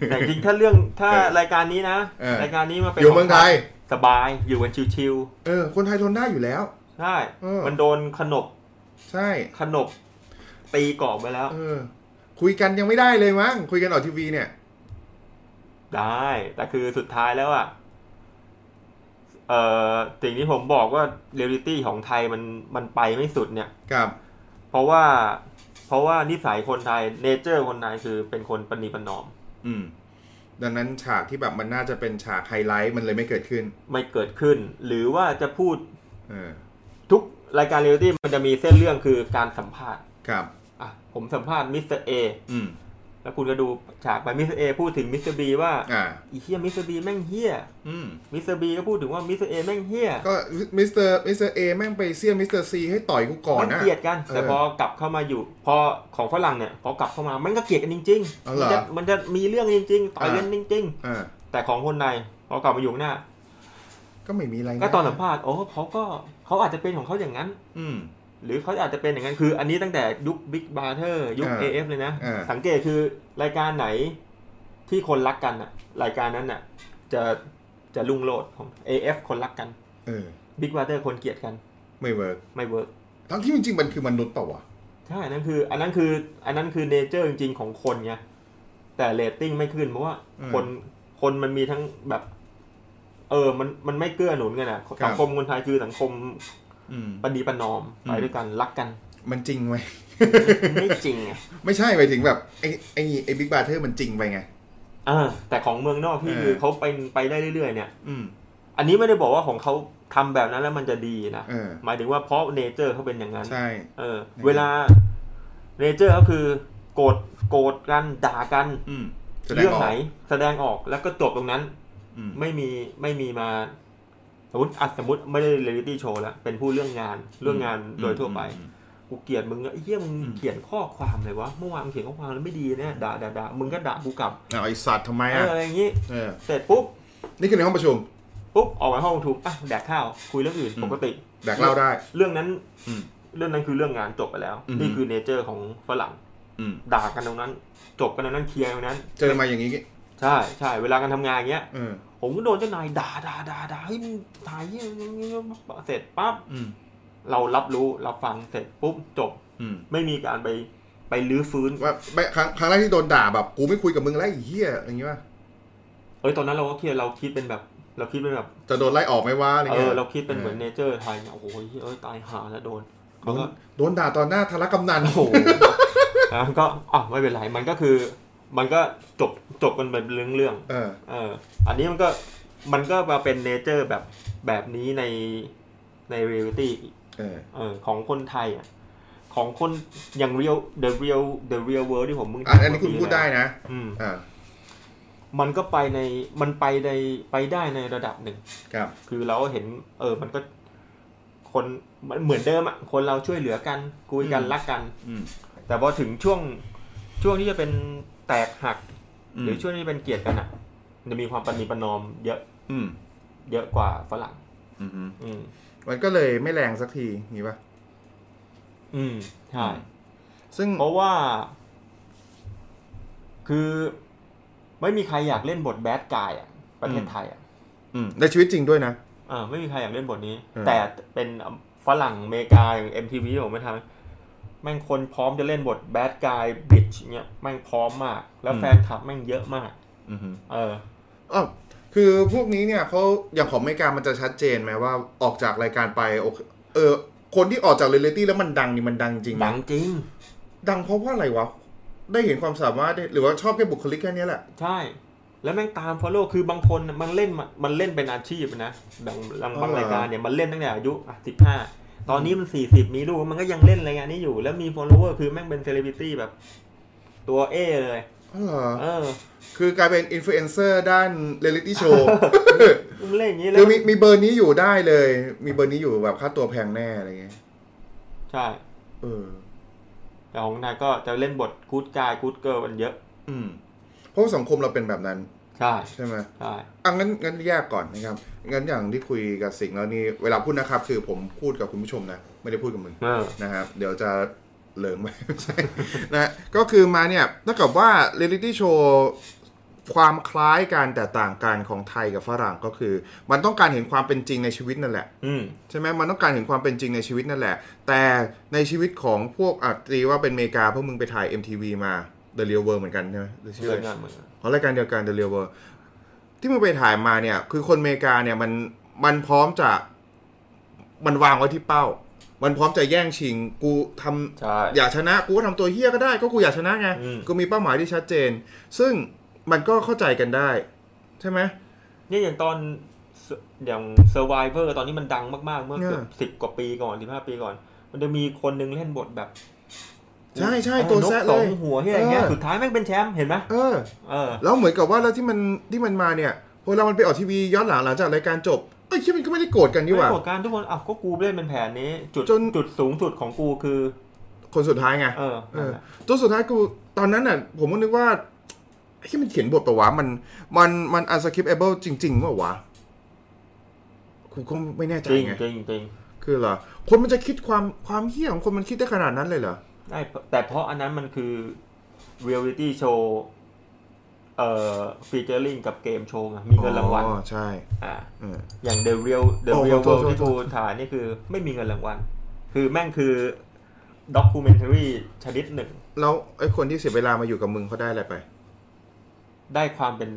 แต่จริงๆถ้าเรื่องถ้าเออรายการนี้นะเออรายการนี้มาเป็นอยู่เมืองไทยสบายอยู่กันชิวเออ คนไทยทนได้อยู่แล้วๆใช่เออมันโดนขนบ ใช่ ขนบ ตีกรอบไปแล้ว เออ คุยกันยังไม่ได้เลยมั้งคุยกันออกทีวีเนี่ย ได้ แต่คือสุดท้ายแล้วอะ เอ่อสิ่งที่ผมบอกว่าเรียลิตี้ของไทยมันมันไปไม่สุดเนี่ยกับ เพราะว่าเพราะว่านิสัยคนไทย nature คนไทยคือเป็นคนประนีประนอม อืม ดังนั้นฉากที่แบบมันน่าจะเป็นฉากไฮไลท์มันเลยไม่เกิดขึ้น ไม่เกิดขึ้น หรือว่าจะพูดเออทุกรายการเรียลิตี้มันจะมีเส้นเรื่องคือการสัมภาษณ์กับอะผมสัมภาษณ์ Mr. A อืม แล้วคุณก็ดูฉากไป Mr. A พูดถึง Mr. B ว่าอ่าไอ้เหี้ย Mr. B แม่งเหี้ยอืม Mr. B ก็พูดถึงว่า Mr. A แม่งเหี้ยก็ Mr. Mr. A แม่งไปเสี้ยม Mr. C ให้ต่อยกูก่อนมันนะเกลียดกัน แต่เออพอกลับเข้ามาอยู่ พอของฝรั่งเนี่ยพอกลับเข้ามามันก็เกลียดกันจริงอ๋อๆเหรอมัอจะมันจะมีเรื่องจริงๆต่อยกันจริงอ่าๆแต่ของคนไทยพอกลับมาอยู่ข้างหน้า ก็ไม่มีอะไรอะก็ตอนสัมภาษณ์โอ้เขาก็เขาอาจจะเป็นของเขาอย่างนั้น อืม หรือเขาอาจจะเป็นอย่างนั้นคืออันนี้ตั้งแต่ยุค Big Brother ยุคอ่า AF เลยนะอ่าสังเกตคือรายการไหนที่คนรักกันอะรายการนั้นอะจะจะรุ่งโรจน์ของ AF คนรักกันเออ Big Brother คนเกลียดกัน ไม่เวิร์กไม่เวิร์กทั้งที่จริงๆมันคือมนุษย์เปล่าวะใช่อันนั้นคือ อันนั้นคือ อันนั้นคือ nature จริงๆของคนไงแต่เรตติ้งไม่ขึ้นเพราะว่าคนคนมันมีทั้งแบบ เออ มันมันไม่เกื้อหนุนกันอะสังคมคนไทยคือสังคมอืม ประนีประนอมอืมไปด้วยกันรักกัน มันจริงไหมไม่จริงไงไม่ใช่ไปถึงแบบไอ้ไอ้ไอ้ Big Brother มันจริงไปไงเออแต่ของเมืองนอกที่เออคือเขาไปไปได้เรื่อยๆ เนี่ย อืม อันนี้ไม่ได้บอกว่าของเขาทำแบบนั้นแล้วมันจะดีนะเออหมายถึงว่าเพราะ nature เขาเป็นอย่างนั้นใช่เออนะครับเวลา nature ก็คือ โกรธโกรธกันด่ากันอืมแสดงเรื่องออกไหนแสดงออกแล้วก็จบตรงนั้นอืมไม่มีไม่มีมา สมมติอะสมมติไม่ได้เรียลิตี้โชว์แล้วเป็นพูดเรื่องงานเรื่องงานโดยทั่วไปอืมกูเกลียดมึงอะไอ้เหี้ยมึงอืมเขียนข้อความเลยวะเมื่อวานมึงเขียนข้อความแล้วไม่ดีเนี่ยด่าด่าด่ามึงก็ด่ากูกลับเอาไอ้สัตว์ทำไมเออะออะไรอย่างงี้เออเสร็จปุ๊บนี่คือในห้องประชุม ปุ๊บออกมาห้องประชุมอะแดกข้าวคุยเรื่องอื่นอืม ปกติ แดกเหล้าได้ เรื่องนั้นอืมเรื่องนั้นคือเรื่องงานจบไปแล้ว อือฮึ นี่คือ nature ของฝรั่งอืมด่ากันตรงนั้น จบกันตรงนั้นเคลียร์ตรงนั้น เจอมาอย่างนี้ใช่ใช่เวลาการทำงานอย่างเงี้ย เออ ผมก็โดนเจ้านายด่าด่าด่าด่าเฮ้ยมึงถ่ายเงี้ยอย่างงี้เสร็จปั๊บอืมเรารับรู้รับฟังเสร็จปุ๊บจบอืมไม่มีการไปไปลื้อฟื้นว่าไม่ครั้งครั้งแรกที่โดนด่าแบบกูไม่คุยกับมึงแล้วไอ้เหี้ยอย่างงี้ป่ะเอ้ยตอนนั้นเราก็เครียดเราคิดเป็นแบบ เราคิดเป็นแบบ จะโดนไล่ออกไหมวะอะไรเอเงี้อยเราคิดเป็นเหมือนเนเจอร์ไทยเนี่ยโอ้โหเอ้ยตายหาแล้วโดนโดเขานก็โดนด่าตอนหน้าทารกำนันโอ้โหแล้วก็อะไม่เป็นไรมันก็คือ มันก็จบจบกันเป็นเรื่องเรื่องเออๆเออ อันนี้มันก็มันก็มาเป็น nature แบบแบบนี้ในในเรียลิตี้เออเออของคนไทยอะของคนอย่าง real the real the real world ที่ผมมึงอันอันนี้คุณพูดได้นะ อืมอ่ามันก็ไปในมันไปในไปได้ในระดับหนึ่งครับ คือเราก็เห็น เออ มันก็คนมันเหมือนเดิมอะคนเราช่วยเหลือกันคุยกันอืมรักกัน อืมแต่พอถึงช่วงช่วงที่จะเป็นแตกหักอืมหรือช่วงที่เป็นเกลียดกันอะมันจะมีความปฏิประนอมเยอะ อืม เยอะกว่าฝรั่งอืมอืมอืมมันก็เลยไม่แรงสักทีงี้ป่ะอืมใช่ซึ่งเพราะว่า คือไม่มีใครอยากเล่นบทแบดกายอะ ประเทศไทยอะอืมในชีวิตจริงด้วยนะอ่าไม่มีใครอยากเล่นบทนี้เออแต่เป็นฝรั่งอเมริกาอย่าง MTV ที่ผมไม่ทำ แม่งคนพร้อมจะเล่นบทแบดกายบิชเนี่ยแม่งพร้อมมาก แล้วแฟนคลับแม่งเยอะมากอือฮึเอออ๋อคือพวกนี้เนี่ยเขาอย่างของอเมริกามันจะชัดเจนไหมว่าออกจากรายการไปโอเคเออ คนที่ออกจากเรยลลิตี้แล้วมันดังนี่มันดังจริงไหมดังจริง ดังเพราะว่าอะไรวะ ได้เห็นความสามารถได้หรือว่าชอบแค่บุคลิกแค่เนี้ยแหละ ใช่ แล้วแม่งตาม follow คือบางคนน่ะมันเล่นมามันเล่นเป็นอาชีพนะบางบางบางอ๋อรายการเนี่ยมันเล่นตั้งแต่อายุสิบห้า ตอนนี้มันสี่สิบมีลูกมันก็ยังเล่นรายการนี้อยู่ แล้วมี follower คือแม่งเป็นเซเลบริตี้แบบ ตัว A เลยอ๋อเหรอเออ คือกลายเป็นอินฟลูเอนเซอร์ด้านเรียลลิตี้โชว์มึงเล่นอย่างนี้แล้วคือมีมีเบอร์นี้อยู่ได้เลย มีเบอร์นี้อยู่แบบค่าตัวแพงแน่อะไรเงี้ยใช่เออแต่ของไทยก็จะเล่นบท good guy good girl กันเยอะ อืมเพราะว่าสังคมเราเป็นแบบนั้น ใช่ใช่ไหมใช่อะงั้นงั้นแยกก่อนนะครับงั้นอย่างที่คุยกับสิงห์แล้วนี่เวลาพูดนะครับ คือผมพูดกับคุณผู้ชมนะ ไม่ได้พูดกับมึงเออนะครับเดี๋ยวจะเหลิงไปไม่ใช่นะก็คือมาเนี่ยเท่ากับว่าเรียลิตี้โชว์ความคล้ายกันแต่ต่างกันของไทยกับฝรั่งก็คือ มันต้องการเห็นความเป็นจริงในชีวิตนั่นแหละอืมใช่ไหมมันต้องการเห็นความเป็นจริงในชีวิตนั่นแหละ แต่ในชีวิตของพวกอะตีว่าเป็นอเมริกาเพราะมึงไปถ่าย MTV มา The Real World เหมือนกันใช่ไหมหรือชื่อเล่อะไรนงานเหมือนกันอ๋อรายการเดียวกัน The Real World ที่มึงไปถ่ายมาเนี่ย คือคนอเมริกาเนี่ยมันมันพร้อมจะมันวางไว้ที่เป้า มันพร้อมจะแย่งชิง กูทำใช่ อยากชนะกูก็ทำตัวเฮี้ยก็ได้ ก็กูอยากชนะไงอืม กูมีเป้าหมายที่ชัดเจน ซึ่งมันก็เข้าใจกันได้ ใช่ไหม เนี่ยอย่างตอนเซอย่าง Survivor ตอนนี้มันดังมากๆ เมื่อเกือบเนี่ยสิบกว่าปีก่อนสิบห้าปีก่อน มันจะมีคนหนึงเล่นบทแบบ ใช่ใช่ออตัวนกแซะสเลองยหัวที่อะไรเงี้ยเออสุดท้ายแม่งเป็นแชมป์เห็นไหมเออเออแล้วเหมือนกับว่าแล้วที่มันที่มันมาเนี่ยพอเรามันไปออกทีวีย้อนหลังหลังจากรายการจบเอ้ยคิดมันก็ไม่ได้โกรธกันนี่หว่าไม่กดการทุกคนอ้าวก็กูเล่นเป็นแผนนี้ จุดจนจุดสูงสุดของกูคือ คนสุดท้ายไงเออเอนั่นอแหละจนสุดท้ายกูตอนนั้นน่ะ ผมก็นึกว่าที่มันเขียนบทปะวะมัน มันมัน unscriptable จริงๆว่าวะกูก็ไม่แน่ใจจริงไงจริงจริงคือเหรอคนมันจะคิดความความเหี้ยของคนมันคิดได้ขนาดนั้นเลยเหรอ ได้แต่เพราะอันนั้นมันคือ reality show เอ่อ featuring กับเกมโชว์ไงมีเงินรางวัลอ๋อใช่อ่าเอออย่าง The Real The โอ้ Real โทษ World โทษที่โทษกูถ่ายนี่คือไม่มีเงินรางวัล คือแม่งคือด็อ c ูเมน a r y ชนิดหนึ่ง แล้วไอ้คนที่เสียเวลามาอยู่กับมึงเขาได้อะไรไป ได้ความเป็น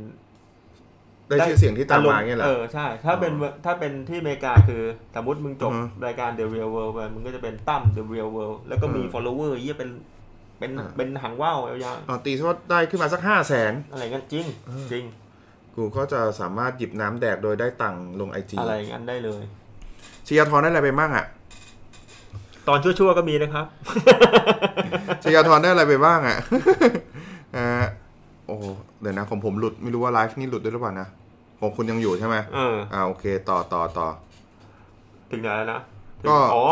ได้ชื่อเสียงที่ตามมาเงี้ยเหรอเออใช่ ถ้าเป็นอ๋อถ้าเป็นที่อเมริกาคือสมมติมึงจบอือฮะรายการ The Real World ไปมึงก็จะเป็นตั้ม The Real World แล้วก็มีเออ follower เยี่ยเป็นเป็นอ่าเป็นหางว่าวยาวอ๋อตีซะว่าได้ขึ้นมาสักห้าแสนๆอะไรเงี้ยจริงเออจริง กูก็จะสามารถหยิบน้ำแดกโดยได้ตังค์ลงไอจีอะไรงั้นได้เลยชียาทอนได้อะไรไปบ้างอะ ตอนชั่วๆก็มีนะครับชยาธรได้อะไรไปบ้างอะอ่า โอ้โหเดี๋ยวนะของผมหลุดไม่รู้ว่าไลฟ์นี่หลุดด้วยหรือเปล่านะของคุณยังอยู่ใช่ไหมเอออ่าโอเค ต่อต่อต่อถึงไหนแล้วนะถึงก็ อ๋อ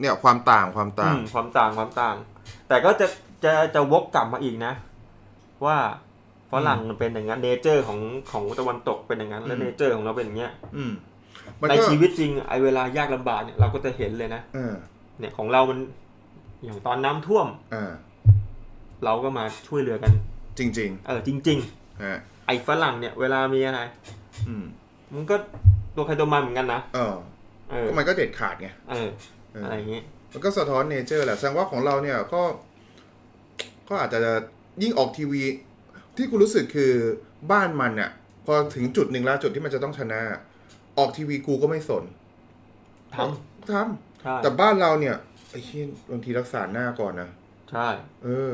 เนี่ยความต่างความต่างอืมความต่างความต่าง แต่ก็จะจะจะวกกลับมาอีกนะ ว่าฝรั่งมันเป็นอย่างนั้นเนเจอร์ของของตะวันตกเป็นอย่างนั้น แล้วอืมเนเจอร์ของเราเป็นอย่างเงี้ยอืมมันในก็ชีวิตจริงไอ้เวลายากลำบากเนี่ยเราก็จะเห็นเลยนะเออเนี่ยของเรามันอย่างตอนน้ำท่วมอ่าเราก็มาช่วยเหลือกัน จริงเออจริงๆฮะๆ ไอ้ฝรั่งเนี่ยเวลามีอะไรอืมมันก็ตัวใครตัวมันเหมือนกันนะเออเออก็มันก็เด็ดขาดไงเออเออออะไรอย่างงี้มันก็สะท้อน nature แหละแสดงว่าของเราเนี่ยก็ ก็อาจจะยิ่งออกทีวี ที่กูรู้สึกคือบ้านมันเนี่ยพอถึงจุดหนึ่งแล้วจุดที่มันจะต้องชนะ ออกทีวีกูก็ไม่สนททำใช่ำแต่บ้านเราเนี่ยไอ้เหี้ยบางทีรักษาหน้าก่อนนะ ใช่ เออ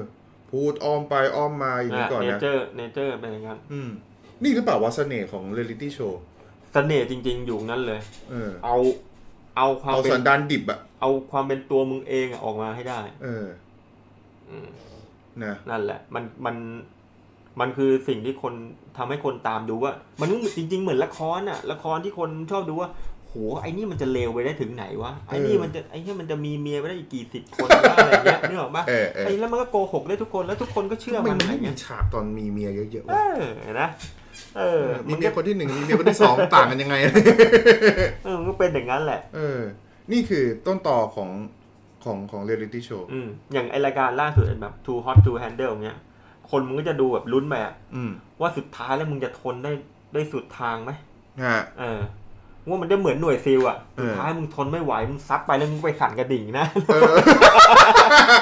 พูดอ้อมไปอ้อมมาอย่างนี้ก่อนนะ nature nature เป็นอย่างนั้นอืมนี่หรือเปล่าวะเสน่ห์ของเรียลิตี้โชว์เสน่ห์จริง ๆ อยู่นั้นเลยเออเอาเอาความเอาเป็นสันดานดิบอะเอาความเป็นตัวมึงเองอะออกมาให้ได้ เอออืมนะนั่นแหละ มันมันมันคือสิ่งที่คนทำให้คนตามดูว่า มันจริง ๆ เหมือนละครอะละครที่คนชอบดูว่าโห ไอ้นี่มันจะเลวไปได้ถึงไหนวะไอ้นี่มันจะไอ้นี่มันจะมีเมียไปได้อีกกี่สิบคนวะอะไรเงี้ยนึกออกปะเออเออไอ้แล้วมันก็โกหกได้ทุกคนแล้วทุกคนก็เชื่อทำไมมันมันอะไรไม่มีเงี้ยฉากตอนมีเมียเยอะๆเอวะอนะเออมีมันเมียก็คนที่หนึ่งมีเมียคนที่สองต่างกันยังไงเออมันก็เป็นอย่างนั้นแหละ เออ นี่คือต้นต่อของของของเรียลิตี้โชว์อืมอย่างไอรายการล่าสุดแบบ too hot to handle เงี้ย คนมึงก็จะดูแบบลุ้นไปอะอืมว่าสุดท้ายแล้วมึงจะทนได้ได้สุดทางไหมฮะเออ ว่ามันจะเหมือนหน่วยซิลอะเออสุดท้ายมึงทนไม่ไหวมึงซัดไปแล้วมึงไปสั่นกระดิ่งนะเออ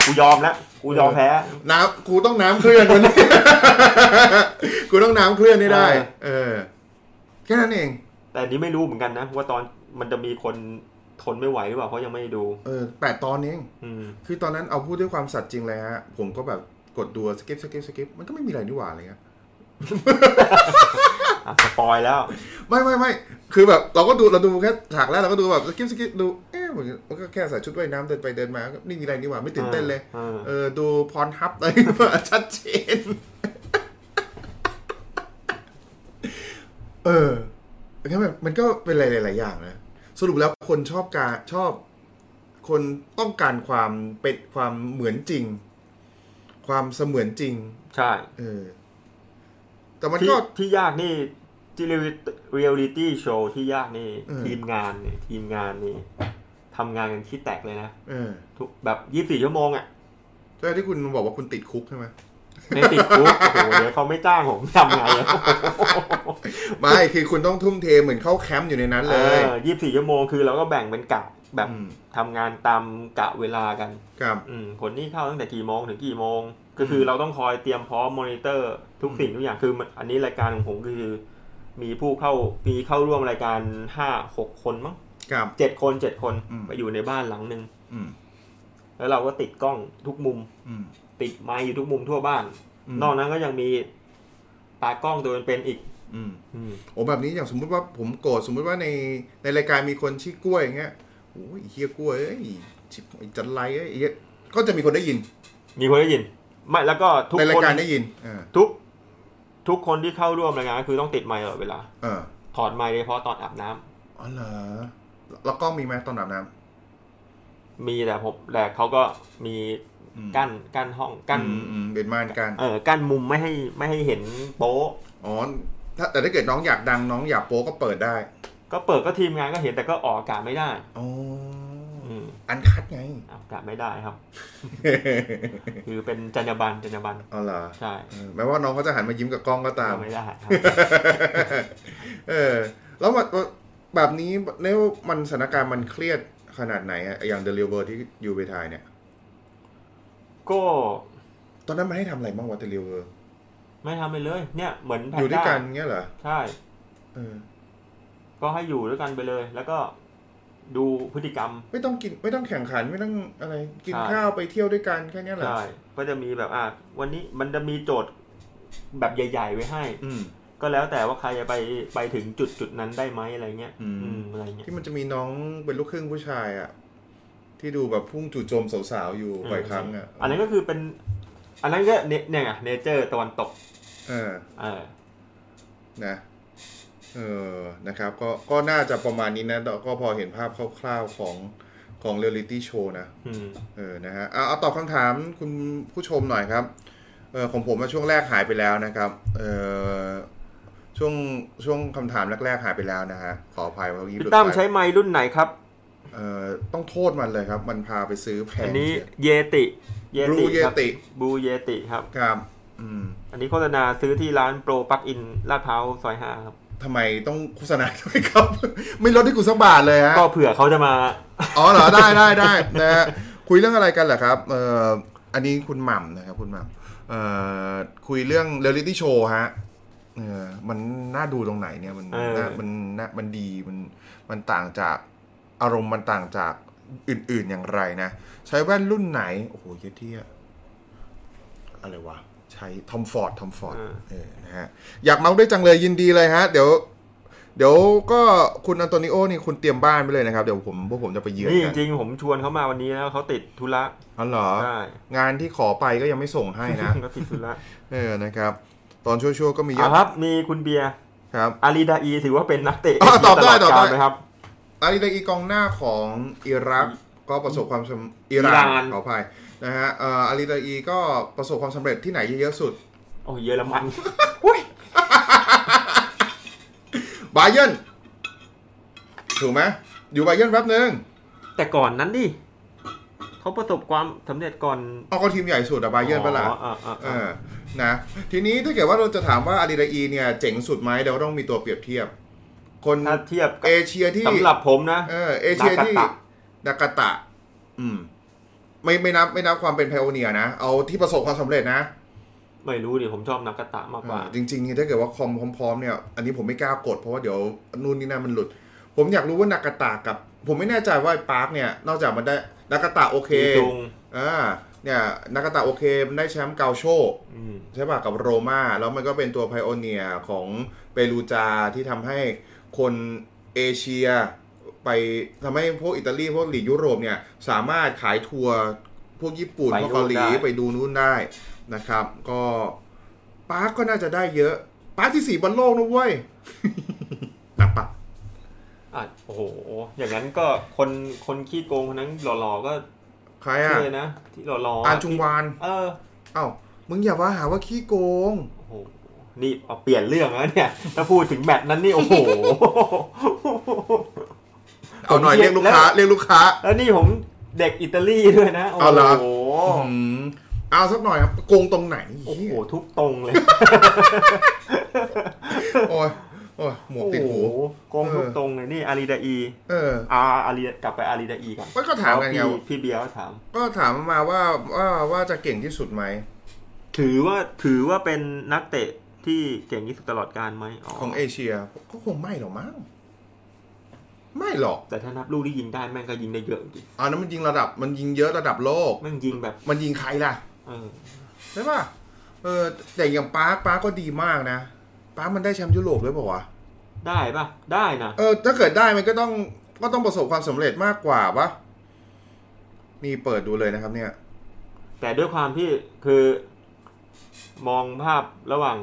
กูยอมแล้วกูยอมแพ้น้ำกูต้องน้ำเคลื่อนวันนี้กูต้องน้ำเคลื่อนให้ได้เออเออแค่นั้นเอง แต่อันนี้ไม่รู้เหมือนกันนะว่าตอนมันจะมีคนทนไม่ไหวหรือเปล่าเพราะยังไม่ได้ดู เออแปดตอนเองอืมคือตอนนั้นเอาพูดด้วยความสัตย์จริงเลยฮะผมก็แบบกดดู skip skip skip มันก็ไม่มีอะไรนี่หว่าอะไรเงี้ย อะ spoil แล้ว ไม่ไม่ไม่คือแบบเราก็ดูเราดูแค่ฉากแรกเราก็ดูแบบ skip skip ดูเอ๊ะมันมันก็แค่ใส่ชุดว่ายน้ำเดินไปเดินมาก็นี่มีอะไรนี่หว่าไม่ตื่นเต้นเลยเออเออดูครับอะไรชัดเจน เอองั้นแบบมันก็เป็นอะไรหลายๆอย่างนะสรุปแล้วคนชอบการชอบ คนต้องการความเป็นความเหมือนจริง ความเสมือนจริง ใช่ เออ แต่มันที่ก็ที่ยากนี่ที่เรียลลิตี้โชว์ที่ยากนี่เออทีมงานเนี่ยทีมงานนี่ทำงานกันขี้แตกเลยนะเออทุกแบบยี่สิบสี่ชั่วโมงอะใช่ที่คุณบอกว่าคุณติดคุกใช่ไหมในติดคุกโอ้โหเดี๋ยวเขาไม่จ้างผมทำไงอะไม่คือคุณต้องทุ่มเทเหมือนเข้าแคมป์อยู่ในนั้นเลยยี่สิบสี่ชั่วโมงคือเราก็แบ่งเป็นกะแบบอืมทำงานตามกะเวลากันครับอืมคนนี้เข้าตั้งแต่กี่โมงถึงกี่โมง ก็คือเราต้องคอยเตรียมพร้อมมอนิเตอร์ ทุกสิ่งทุกอย่างคือมันอันนี้รายการของผมคือ มีผู้เข้ามีเข้าร่วมรายการห้าหกคนมั้งครับเจ็ดคนเจ็ดคนอืมไปอยู่ในบ้านหลังหนึ่งอืมแล้วเราก็ติดกล้องทุกมุมอืมติดไมค์อยู่ทุกมุมทั่วบ้านอืมนอกนั้นก็ยังมีตากล้องตัวเป็นๆอีกอืมอืมโอ้แบบนี้อย่างสมมุติว่าผมโกรธสมมุติว่าในในรายการมีคนชื่อกล้วยอย่างเงี้ยโอ้ยเฮียกล้วยเอ้ยชิบไอ้จันไรเอ้ยไอ้เหี้ยก็จะมีคนได้ยิน มีคนได้ยิน ไม่แล้วก็ทุกในราคยนการได้ยินอ่าทุก ทุกคนที่เข้าร่วมรายงานก็คือต้องติดไมค์ตลอดเวลาเออถอดไมค์โดยเฉพาะตอนอาบน้ำอ๋อเหรอแล้วกล้องมีไหมตอนอาบน้มีแต่ผมแต่เขาก็มีอืมกั้นกั้นห้องำกั้นอืมอืมเป็นม่านกัน เออกั้นมุมไม่ให้ไม่ให้เห็นโป๊ะ อ๋อถ้าแต่ถ้าเกิดน้องอยากดังน้องอยากโป๊ก็เปิดได้ก็เปิดก็ทีมงานก็เห็นแต่ก็ออกอากาศไม่ได้ อ๋อ อืมอันคัดไงออกอากาศไม่ได้ครับ คือเป็นจรรยาบรรณจรรยาบรรณอ๋อเหรอใช่เออแม้ว่าน้องเขาจะหันมายิ้มกับกล้องก็ตามไม่ได้ครับเออ แล้วมันแบบนี้แล้วมันสถานการณ์มันเครียดขนาดไหนอะอย่างเดลิเวอร์ที่อยู่ไปถ่ายเนี่ย ก็ ตอนนั้นมันให้ทำอะไรบ้างวะเดลิเวอร์ไม่ทำไปเลย เนี่ยเหมือนแพอนยู่ด้วยด้ากันเงี้ยเหรอใช่เออก็ให้อยู่ด้วยกันไปเลย แล้วก็ ดูพฤติกรรม ไม่ต้องกินไม่ต้องแข่งขันไม่ต้องอะไรกินใช่ข้าวไปเที่ยวด้วยกันแค่เนี้ยเหรอใช่ก็จะมีแบบอะวันนี้มันจะมีโจทย์แบบใหญ่ ๆ ไว้ให้ อืมก็แล้วแต่ว่าใครจะไปไปถึงจุดจุดนั้นได้ไหมอะไรเงี้ยอืมอืมอะไรเงี้ยที่มันจะมีน้องเป็นลูกครึ่งผู้ชายอะที่ดูแบบพุ่งจู่โจมสาวๆอยู่บ่อยครั้งอะอันนั้นก็คือเป็น อันนั้นก็เนี่ยเนี่ยไงเนเจอร์ตะวันตก เออเออนะ เออนะครับก็ก็น่าจะประมาณนี้นะก็พอเห็นภาพคร่าวๆของของเรียลิตี้โชว์นะอืมเออนะฮะเอาเอาตอบคำถามคุณผู้ชมหน่อยครับเออของผมมาช่วงแรกหายไปแล้วนะครับเออช่วงช่วงคำถามแรกๆหายไปแล้วนะฮะขออภัยเมื่อกี้หลุดพี่ตั้มไปใช้ไมค์รุ่นไหนครับเอ่อต้องโทษมันเลยครับ มันพาไปซื้อแพอังนนี้เชียว Yeti Yeti Blue ครับ Yeti Blue Yeti ครับครับอืมอันนี้โฆษณาซื้อที่ร้านโปรปักอินลาดพร้าวซอยห้าครับ ทำไมต้องโฆษณาด้วยครับ ไม่ลดให้กูสักบาทเลยฮะก็เผื่อเขาจะมา อ๋อเหรอได้ได้ได้นะฮะคุยเรื่องอะไรกันเหรอครับเอ่ออันนี้คุณหม่ำนะครับคุณหม่ำเอ่อคุยเรื่องเรียลิตี้โชว์ฮะเออมันน่าดูตรงไหนเนี่ยมันเออ น่ามันน่ามันดีมันมันต่างจากอารมณ์มันต่างจากอื่น ๆอย่างไรนะ ใช้แว่นรุ่นไหน โอ้โหเยเที่ยอะไรวะ ใช้ Tom Ford Tom Ford อ่าเออนะฮะอยากเมาส์ด้วยจังเลยยินดีเลยฮะ เดี๋ยว เดี๋ยวก็คุณอันโตนิโอนี่คุณเตรียมบ้านไปเลยนะครับ เดี๋ยวผมพวกผมจะไปเยือนนี่จกันริงๆผมชวนเขามาวันนี้แล้วเขาติดธุระอ๋อเหรอใช่งานที่ขอไปก็ยังไม่ส่งให้นะก็ติดธุระเออนะครับ ตอนชั่วๆก็มีเยอะอะครับ มีคุณเบียร์ครับอาลีดาอีถือว่าเป็นนักเตะอ๋อตอบได้ลตอบได้กาลไหมครับอาลีดาอีกองหน้าของอิรักก็ประสบความสำอิหอิหร่าร่านนขออภัย นะฮะเอ่ออาลีดาอีก็ประสบความสำเร็จที่ไหนเยอะๆสุด โอ้เยอรมันบาเยร์นถูกไหมอยู่บาเยร์นแป๊บนึงแต่ก่อนนั้นดิเขาประสบความสำเร็จก่อนเอาก็ทีมใหญ่สุดอะบาเยร์นปะล่ะอ๋ออ่าอ่าเออ่าอนะทีนี้ถ้าเกิดว่าเราจะถามว่าอาลีดาอีเนี่ยเจ๋งสุดไหมเดี๋ยวต้องมีตัวเปรียบเทียบ คนถ้าเทียบกับเอเชียที่สำหรับผมนะเออเอเชียที่นากาตะนากาตะอืม ไม่ไม่นับไม่นับความเป็นไพโอเนียนะ เอาที่ประสบความสำเร็จนะ ไม่รู้ดิผมชอบนากาตะมากกว่าอ่า จริงๆ ถ้าเกิดว่าคอมพร้อมๆเนี่ย อันนี้ผมไม่กล้ากดเพราะว่าเดี๋ยวนู่นนี่นั่นมันหลุด ผมอยากรู้ว่านากาตะกับ ผมไม่แน่ใจว่าไอ้ปาร์คเนี่ย นอกจากมันได้นากาตะโอเคมีจุงอ่าเนี่ยนากาตะโอเคมันได้แชมป์เกาโชอืมใช่ป่ะกับโรม่าแล้วมันก็เป็นตัวไพโอเนียของเปรูจาที่ทำให้คนเอเชีย ไปทำให้พวกอิตาลีพวกลีกยุโรปเนี่ยสามารถขายทัวร์พวกญี่ปุ่นไปพวกเกาหลีนู่นได้ไปดูนู่นได้นะครับ ก็ปาร์คก็น่าจะได้เยอะปาร์คที่สี่บอลโลกนะเว้ยหนักปะอะโอ้โห อย่างนั้นก็คนคนขี้โกงคนนั้นหล่อๆก็ใครอะชื่อเลยนะที่หล่อๆอานจุงวาน เออเอ้ามึงอย่าว่าหาว่าขี้โกงโอ้โหนี่เอาเปลี่ยนเรื่องแล้วเนี่ย ถ้าพูดถึงแมตช์นั้นนี่โอ้โห เอาหน่อยผมเชีเรียยร์กลูกค้าเรียกลูกค้า แล้วนี่ผมเด็กอิตาลีด้วยนะโอ้เอาเหรอโหอืมเอาสักหน่อยครับโกงตรงไหนโอ้โหทุกตรงเลยโอ้ยโอ้ยหมวกติดหูโอ้โหโกงทุกตรงเลยนี่อารีดาอีเอออ่าอารีกลับไปอารีดาอีก่อนก็ก็ถามกันไงพี่พี่เบียร์ก็ถาม ก็ถามมาว่าว่าว่าจะเก่งที่สุดไหมถือว่าถือว่าเป็นนักเตะที่เก่งที่สุดตลอดกาลไหมของเอเชียก็คงไม่หรอกมั้ง ไม่หรอก แต่ถ้านับลูกที่ยิงได้แม่งก็ยิงได้เยอะจริงอันนั้นมันยิงระดับมันยิงเยอะระดับโลก แม่งยิงแบบ มันยิงใครล่ะเออใช่ป่ะเออแต่อย่างปาร์คปาร์คก็ดีมากนะปาร์คมันได้แชมป์ยุโรปด้วยเปล่าวะได้ปะได้นะเออ ถ้าเกิดได้มันก็ต้องก็ต้องประสบความสำเร็จมากกว่าปะนี่เปิดดูเลยนะครับ เนี่ย แต่ด้วยความที่คือ มองภาพระหว่าง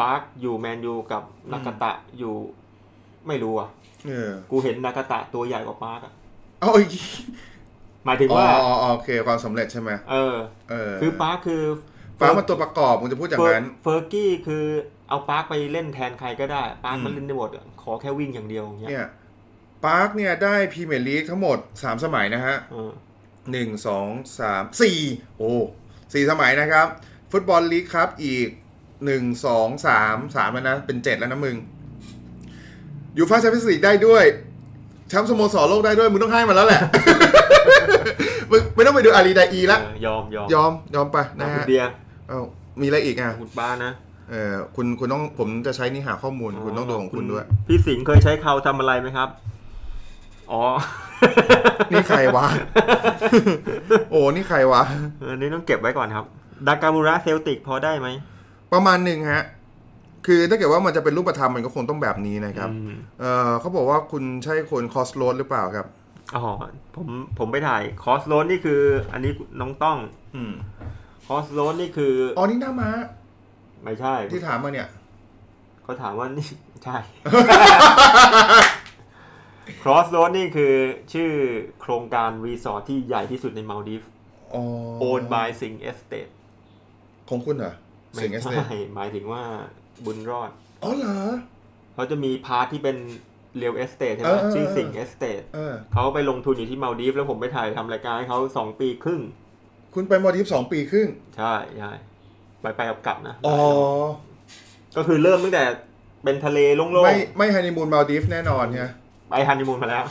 ปาร์คอยู่แมนยูกับนากาตะอยู่ ไม่รู้อะเออ กูเห็นนากาตะตัวใหญ่กว่าปาร์คอะเอาอีกหมายถึงอ๋อว่าอ๋ออ๋อโอเคความสำเร็จใช่ไหมเออเออคือปาร์คคือปาร์คมันตัวประกอบมึงจะพูดอย่างนั้นเฟอร์กี้คือเอาปาร์คไปเล่นแทนใครก็ได้ปาร์คมันอืมเล่นได้หมดอะขอแค่วิ่งอย่างเดียวอย่างเงี้ยเนี่ยปาร์คเนี่ยได้พรีเมียร์ลีกทั้งหมด3สมัยนะฮะเออหนึ่งสองสามสี่โอ้สี่สมัยนะครับ ฟุตบอลลีกครับอีกหนึ่งสองสามสามแล้วนะ เป็นเจ็ดแล้วนะมึง ยูฟ่าแชมเปี้ยนส์ลีกได้ด้วยแชมป์สโมสรโลกได้ด้วย มึงต้องให้มันแล้วแหละ มึงไม่ต้องไปดูอาลีดาอีละเออยอมยอมยอมยอมไปนะนะคุณฮะเบียร์เอ้ามีอะไรอีกอะคุณป้านะเออคุณคุณต้องผมจะใช้นี่หาข้อมูลคุณต้องดูของคุณด้วย พี่สิงห์เคยใช้เขาทำอะไรไหมครับ อ๋อ นี่ใครวะ โอ้นี่ใครวะ อันนี้ต้องเก็บไว้ก่อนครับ นากามูระเซลติกพอได้ไหม ประมาณหนึ่งฮะ คือถ้าเกิดว่ามันจะเป็นรูปธรรมมันก็คงต้องแบบนี้นะครับอืมเออเขาบอกว่าคุณใช่คน Crossroad หรือเปล่าครับ อ๋อ ผมผมไปถ่าย Crossroad นี่คือ อันนี้น้องต้อง อืม Crossroad นี่คือ อ๋อ นี่หน้าม้าไม่ใช่ ที่ถามมาเนี่ย เขาถามว่านี่ใช่ Crossroad นี่คือชื่อโครงการรีสอร์ทที่ใหญ่ที่สุดในมาลดีฟอ๋อ owned by Singha Estate ของคุณเหรอสิงห์ Estate ใช่หมายถึงว่า บุญรอด อ๋อเหรอเขาจะมีพาร์ทที่เป็นเรียลเอสเต e ใช่ไหเอมอเออชื่อเออสิงห์เอสเต e เออเขาไปลงทุนอยู่ที่มาลดีฟแล้วผมไปถ่ายทำรายการให้เขาสองปีครึ่ง คุณไปมอลดีฟสองปีครึ่ง ใช่ใช่ไปไปกับกลับนะ อ๋อ ก็คือเริ่มตั้งแต่เป็นทะเลโล่งไม่ไม่ฮันนีมูนมาลดีฟแน่นอนเนี่ยๆไปฮันนีมูนมาแล้ว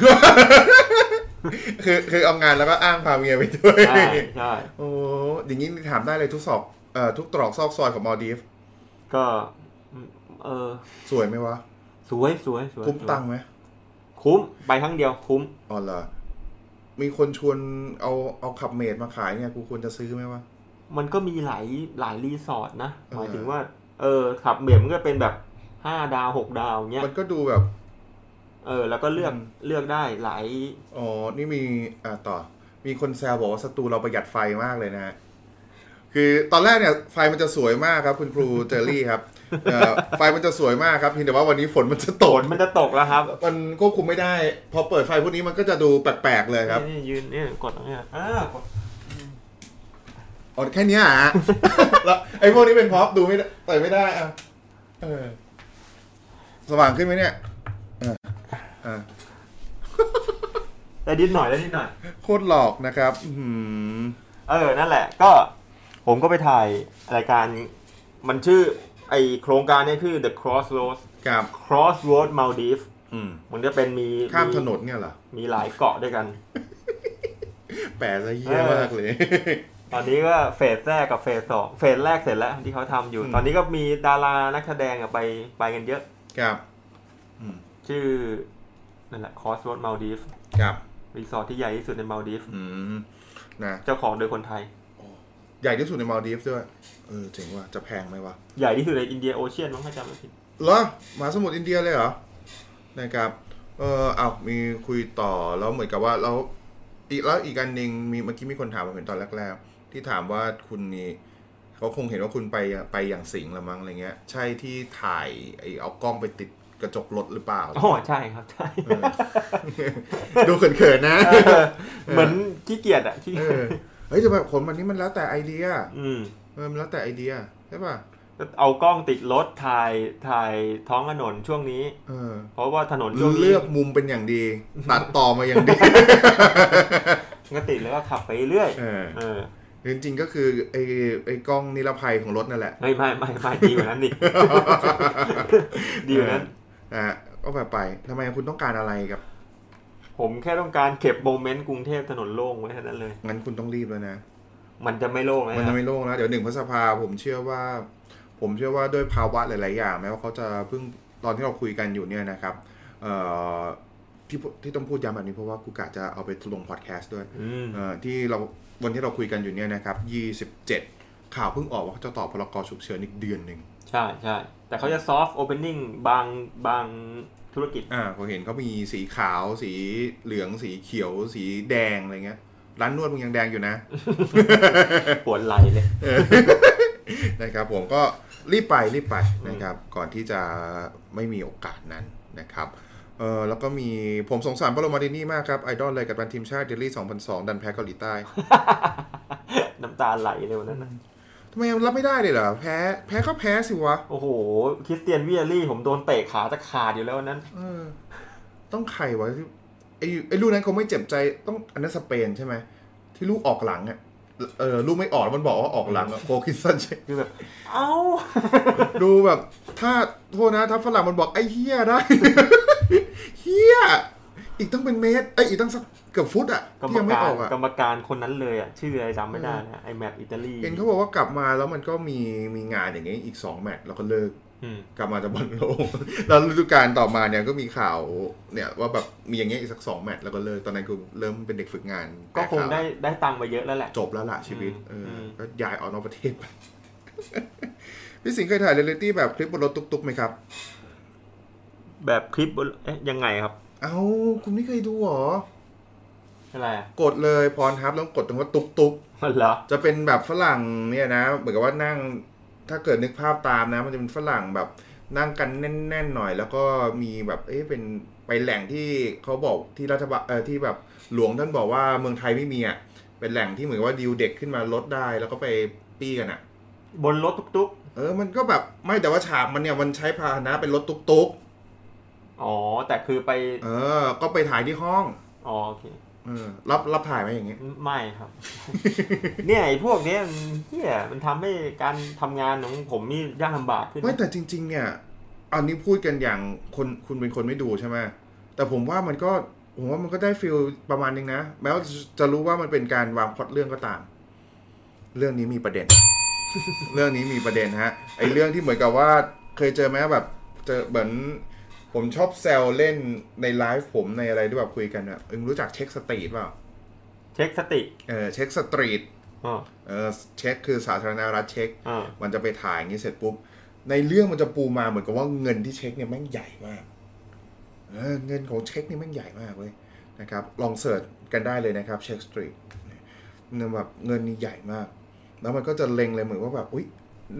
คือคือเอางานแล้วก็อ้างพาเมียไปด้วย ใช่ใช่โอ้อย่างนี้ถามได้เลยทุกซอกเอ่อทุกตรอกซอกซอยของมาลดีฟก็ เออ สวยไหมวะ สวยสวยสวยคุ้มตังค์ไหมคุ้มไปครั้งเดียวคุ้มอ๋อเหรอมีคนชวนเอาเอาขับเมดมาขายเนี่ยกูควรจะซื้อไหมวะมันก็มีหลายหลายรีสอร์ทนะเออหมายถึงว่า เออขับเหมียมมันก็เป็นแบบห้าดาวหกดาวเงี้ยมันก็ดูแบบ เออ แล้วก็เลือกอืมเลือกได้หลายอ๋อนี่มีอ่าต่อ มีคนแซวบอกว่าสตูเราประหยัดไฟมากเลยนะฮะคือตอนแรกเนี่ยไฟมันจะสวยมากครับ คุณครูเจอรี่ครับเอ่อ ไฟมันจะสวยมากครับเพียงแต่ว่าวันนี้ฝนมันจะตฝกนมันจะตกแล้วครับ มันควบคุมไม่ได้ พอเปิดไฟพวกนี้มันก็จะดูแปลกๆเลยครับนี่ยืนเนี่ยกดตรงเนี้ยอ่ากดอ๋อแค่เนี้ยอะแล้วไอ้พวกนี้เป็นพ็อปดูไม่ได้เปิดไม่ได้อะเออสว่างขึ้นไหมเนี่ยเอออ่าได้นิดหน่อยได้นิดหน่อย โคตรหลอกนะครับอื้อหือเออ นั่นแหละ ก็ ผมก็ไปถ่ายรายการ มันชื่อ ไอโครงการเนี้ชื่อ The Crossroads กับ Crossroad Maldives อืมมันจะเป็นมีข้ามถนนเนี่ยเหรอ มีหลายเกาะด้วยกัน แปลซะเยี่ยมากเลย ตอนนี้ก็เฟสแรกกับเฟสสองเฟสแรกเสร็จแล้วที่เขาทำอยู่อืมตอนนี้ก็มีดารานักแสดงอะไปไปกันเยอะกับชื่อนั่นแหละ Crossroad Maldives กับ รีสอร์ทที่ใหญ่ที่สุดในมาลดีฟอืมนะ เจ้าของโดยคนไทย ใหญ่ที่สุดในมาลดีฟส์ด้วย เออเจ๋งว่ะจะแพงไหมวะ ใหญ่ที่สุดในอินเดียโอเชียนมั้งถ้าจำไม่ผิดเหรอมหาสมุทรอินเดียเลยเหรอนะครับเออเอามีคุยต่อแล้วเหมือนกับว่าเราอีกแล้วอีกอันหนึ่งมีเมื่อกี้มีคนถามมาเห็นตอนแรกๆ ที่ถามว่าคุณนี่เขาคงเห็นว่าคุณไปไปอย่างสิงห์ละมั้งอะไรเงี้ย ใช่ที่ถ่ายไอเอากล้องไปติดกระจกรถหรือเปล่าอ๋อใช่ครับใช่เออดูเขินๆนะเออเหมือนขี้เกียจอะขี้เออเฮ้ยแต่แบบคนมันนี้มันแล้วแต่ไอเดีย อืมเออมันแล้วแต่ไอเดียใช่ป่ะเอากล้องติดรถถ่ายถ่ายท้องถนนช่วงนี้ เออ เพราะว่าถนนช่วงนี้เลือกมุมเป็นอย่างดี ตัดต่อมาอย่างดีก็ติดแล้วก็ขับไปเรื่อยเออเออจริงๆก็คือไอ้ไอ้กล้องนิรภัยของรถนั่นแหละ ไม่ไม่ไม่ไม่ดีกว่านั้นดิดีกว่านั้นนะฮะก็แบบไปทำไมคุณต้องการอะไรกับ ผมแค่ต้องการเก็บโมเมนต์กรุงเทพถนนโล่งไว้แค่นั้นเลย งั้นคุณต้องรีบแล้วนะ มันจะไม่โล่งนะมันคจะรับไม่โล่งแล้วเดี๋ยวหนึ่งพฤษภาผมเชื่อว่า ผมเชื่อว่าด้วยภาวะหลาย ๆ อย่างแม้ว่าเขาจะเพิ่งตอนที่เราคุยกันอยู่เนี่ยนะครับเอ่อที่ที่ต้องพูดย้ำแบบนี้เพราะว่ากูกะจะเอาไปลงพอดแคสต์ด้วยอืมเอ่อที่เราวันที่เราคุยกันอยู่เนี่ยนะครับ 27 ข่าวเพิ่งออกว่าเขาจะต่อพรกฉุกเฉินอีกเดือนหนึ่งใช่ใช่แต่เขาจะ soft opening บางบางธุรกิจ อ่าผมเห็นเขามีสีขาว สีเหลือง สีเขียว สีแดงอะไรเงี้ย ร้านนวดมึงยังแดงอยู่นะปวดไหล่เลยนะครับผมก็รีบไปรีบไปนะครับ ก่อนที่จะไม่มีโอกาสนั้นนะครับเออแล้วก็มีผมสงสารเปาโลมัลดินี่มากครับ ไอดอลเลยกับทีมชาติอิตาลี2002 ดันแพ้เกาหลีใต้ น้ำตาไหลเลยวันนั้นนะทำไมรับไม่ได้เลยเหรอ แพ้ แพ้ก็แพ้สิวะ โอ้โห คริสเตียนวิเอรี่ ผมโดนเตะขาจะขาดอยู่แล้ววันนั้น เออ ต้องใครวะที่ ไอไอลูกนั้นเขาไม่เจ็บใจต้องอันนั้นสเปนใช่ไหมที่ลูกออกหลังอะเออลูกไม่ออกแล้วมันบอกว่าออกหลังอะโคคินสันใช่คือแบบเอ้าดูแบบ ถ้าโทษนะถ้าฝรั่งมันบอกไอ้เฮียได้เฮียอีกต้องเป็นเมตรไอยอีกต้องสักเกือบฟุตอะกรรที่มยังไม่การออกอะกรรมการคนนั้นเลยอะชื่ออะไรจำไม่ได้นะไอแมตช์อิตาลีเห็นเขาบอกว่ากลับมาแล้วมันก็มีมีงานอย่างเงี้ยอีกสองแมตช์แล้วก็เลิกอืม กลับมาจากบอลโลก แล้วฤดูกาลต่อมาเนี่ยก็มีข่าวเนี่ยว่าแบบมีอย่างเงี้ยอีกสักสองแมตช์แล้วก็เลิกตอนนั้นกูเริ่มเป็นเด็กฝึกงาน ก็คงแปลข่าวได้ได้ตังค์ไปเยอะแล้วแหละ จบแล้วล่ะชีวิตอืมเอออมก็ย้ายออกนอกประเทศไปพี่สิงห์เคยถ่ายเรียลิตี้แบบคลิปบนรถตุ๊กๆไหมครับ แบบคลิปบนเอ๊ะยังไงครับ เอ้าคุณไม่เคยดูเหรออะไรอะกดเลยพรทับแล้วกดตรงว่าตุ๊กตุ๊กมันเหรอจะเป็นแบบฝรั่งเนี่ยนะ เหมือนกับว่านั่ง ถ้าเกิดนึกภาพตามนะ มันจะเป็นฝรั่งแบบนั่งกันแน่นๆหน่อย แล้วก็มีแบบเอ๊ะเป็นไปแหล่งที่เขาบอกที่รัฐบาลเออที่แบบหลวงท่านบอกว่าเมืองไทยไม่มีอะเป็นแหล่งที่เหมือนกับว่าดิวเด็กขึ้นมาลดได้ แล้วก็ไปปี้กันอะ บนรถตุ๊กเออ มันก็แบบไม่แต่ว่าฉากมันเนี่ยมันใช้พาหนะเป็นรถตุ๊กอ๋อแต่คือไปๆเออ ก็ไปถ่ายที่ห้องอ๋อโอเค เออรับรับถ่ายไหมอย่างเงี้ยไม่ครับ เนี่ยไอ้พวกเนี้ยมันเฮียมันทำให้การทำงานของผมนี่ยากลำบากขึ้นไม่แต่จริง ๆ เนี่ย อันนี้พูดกันอย่างคนคุณเป็นคนไม่ดูใช่ไหมแต่ผมว่ามันก็ผมว่ามันก็ได้ฟิลประมาณนึงนะแม้ว่าจะรู้ว่ามันเป็นการวางพล็อตเรื่องก็ตาม เรื่องนี้มีประเด็น เรื่องนี้มีประเด็นฮะไอเรื่องที่เหมือนกับว่า เคยเจอไหมแบบเจอเหมือน ผมชอบแซวเล่นในไลฟ์ผมในอะไรด้วยแบบคุยกันอะเอ็งรู้จัก Czech Street เปล่า Czech Street เออ Czech Street อ๋อเออเช็คคือสาธารณรัฐเช็คอ่ามันจะไปถ่ายอย่างนี้เสร็จปุ๊บ ในเรื่องมันจะปูมาเหมือนกับว่าเงินที่เช็คเนี่ยแม่งใหญ่มากเออเงินของเช็คนี่แม่งใหญ่มากเว้ยนะครับ ลองเสิร์ชกันได้เลยนะครับเช็คสตรีทเนี่ยแบบเงินนี่ใหญ่มาก แล้วมันก็จะเล็งเลยเหมือนว่าแบบ อุ๊ย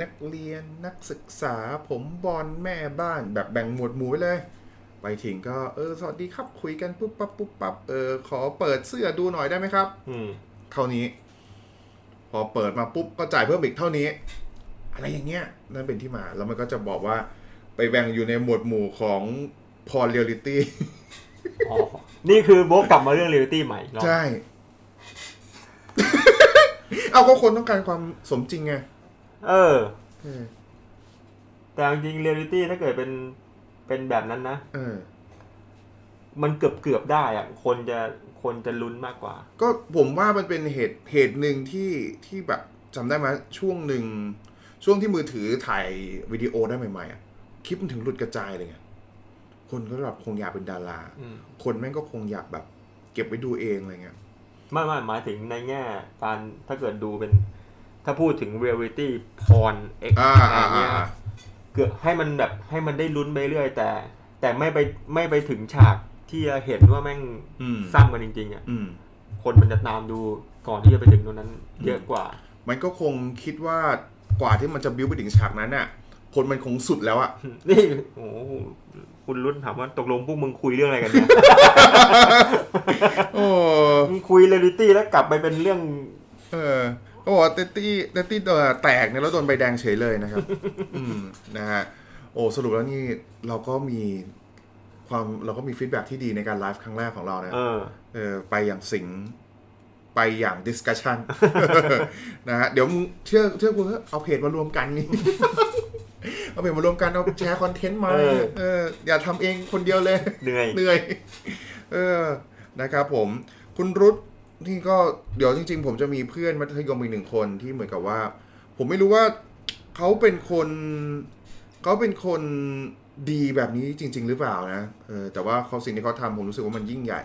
นักเรียนนักศึกษาผมบอลแม่บ้านแบบแบ่งหมวดหมู่ไว้เลย ไปถึงก็เออสวัสดีครับคุยกันปุ๊บปั๊บปุ๊บปั๊บเออขอเปิดเสื้อดูหน่อยได้ไหมครับ อืมเท่านี้ พอเปิดมาปุ๊บก็จ่ายเพิ่มอีกเท่านี้ อะไรอย่างเงี้ยนั่นเป็นที่มาแล้วมันก็จะบอกว่า ไปแบ่งอยู่ในหมวดหมู่ของพอเรียลิตี้อ๋อนี่คือวกกลับมาเรื่องเรียลิตี้ใหม่เนาะใช่เอาก็คนต้องการความสมจริงไง เออเออแต่จริงเรียลิตี้ถ้าเกิดเป็นเป็นแบบนั้นนะเออมันเกือบเกือบได้อะคนจะคนจะลุ้นมากกว่า ก็ผมว่ามันเป็นเหตุเหตุหนึ่งที่ที่แบบจำได้ไหมช่วงหนึ่งช่วงที่มือถือถ่ายวิดีโอได้ใหม่ๆอะคลิปมันถึงหลุดกระจายเลยไงคนก็แบบคงอยากเป็นดาราอืมคนแม่งก็คงอยากแบบ เก็บไว้ดูเองอะไรเงี้ยไม่ไม่หมายถึงในแง่การถ้าเกิดดูเป็น ถ้าพูดถึงเรียลิตี้พรเอ็กอ่าอะไรอ่าเงี้ยอ่าเกือบให้มันแบบให้มันได้ลุ้นไปเรื่อยแต่ แต่ไม่ไปไม่ไปถึงฉากที่จะเห็นว่าแม่งอืมสร้างมันจริง ๆอะอืมคนมันจะตามดูก่อนที่จะไปถึงตรงนั้น เยอะกว่า มันก็คงคิดว่ากว่าที่มันจะบิ้วไปถึงฉากนั้นน่ะคนมันคงสุดแล้วอะนี่โอ้โหคุณรุ่นถามว่าตกลงพวกมึงคุยเรื่องอะไรกันเนี่ยโอ้มึงคุยเรียลิตี้แล้วกลับไปเป็นเรื่อง เออ เขาบอกว่าเตตี้เตตี้ตัวแตกเนี่ยแล้วโดนใบแดงเฉยเลยนะครับ อืมนะฮะโอ้สรุปแล้วนี่เราก็มีความเราก็มี feedback ที่ดีในการไลฟ์ครั้งแรกของเรานะเออเออไปอย่างสิงห์ไปอย่าง Discussion นะฮะเดี๋ยวมึงเชื่อเชื่อกูเถอะเอาเพจมารวมกันนี่เอาเพจมารวมกันเอาแชร์คอนเทนต์มาเออเอออย่าทำเองคนเดียวเลยเหนื่อยเหนื่อย เออนะครับผม คุณรุต นี่ก็เดี๋ยวจริง ๆ ผมจะมีเพื่อนมัธยมอีกหนึ่งคนที่เหมือนกับว่า ผมไม่รู้ว่าเขาเป็นคนเขาเป็นคนดีแบบนี้จริง ๆ หรือเปล่านะเออแต่ว่าเขาสิ่งที่เขาทำผมรู้สึกว่ามันยิ่งใหญ่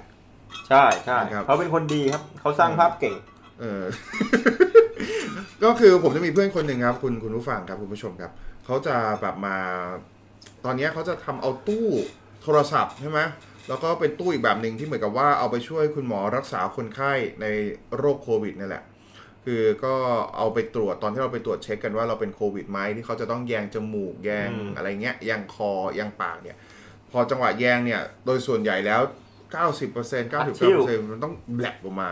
ใช่ใช่ครับ เขาเป็นคนดีครับ เขาสร้างภาพเก่ง เออ ก็คือผมจะมีเพื่อนคนหนึ่งครับ คุณคุณผู้ฟังครับคุณผู้ชมครับ เขาจะแบบมา ตอนเนี้ยเขาจะทำเอาตู้โทรศัพท์ใช่ไหม แล้วก็เป็นตู้อีกแบบหนึ่งที่เหมือนกับว่าเอาไปช่วยคุณหมอรักษาคนไข้ในโรคโควิดนี่แหละ คือก็เอาไปตรวจตอนที่เราไปตรวจเช็คกันว่าเราเป็นโควิดไหมที่เขาจะต้องแยงจมูกแยงอืมอะไรเงี้ยแยงคอแยงปากเนี่ย พอจังหวะแยงเนี่ย โดยส่วนใหญ่แล้ว 90% 99%มันต้องแบลกออกมา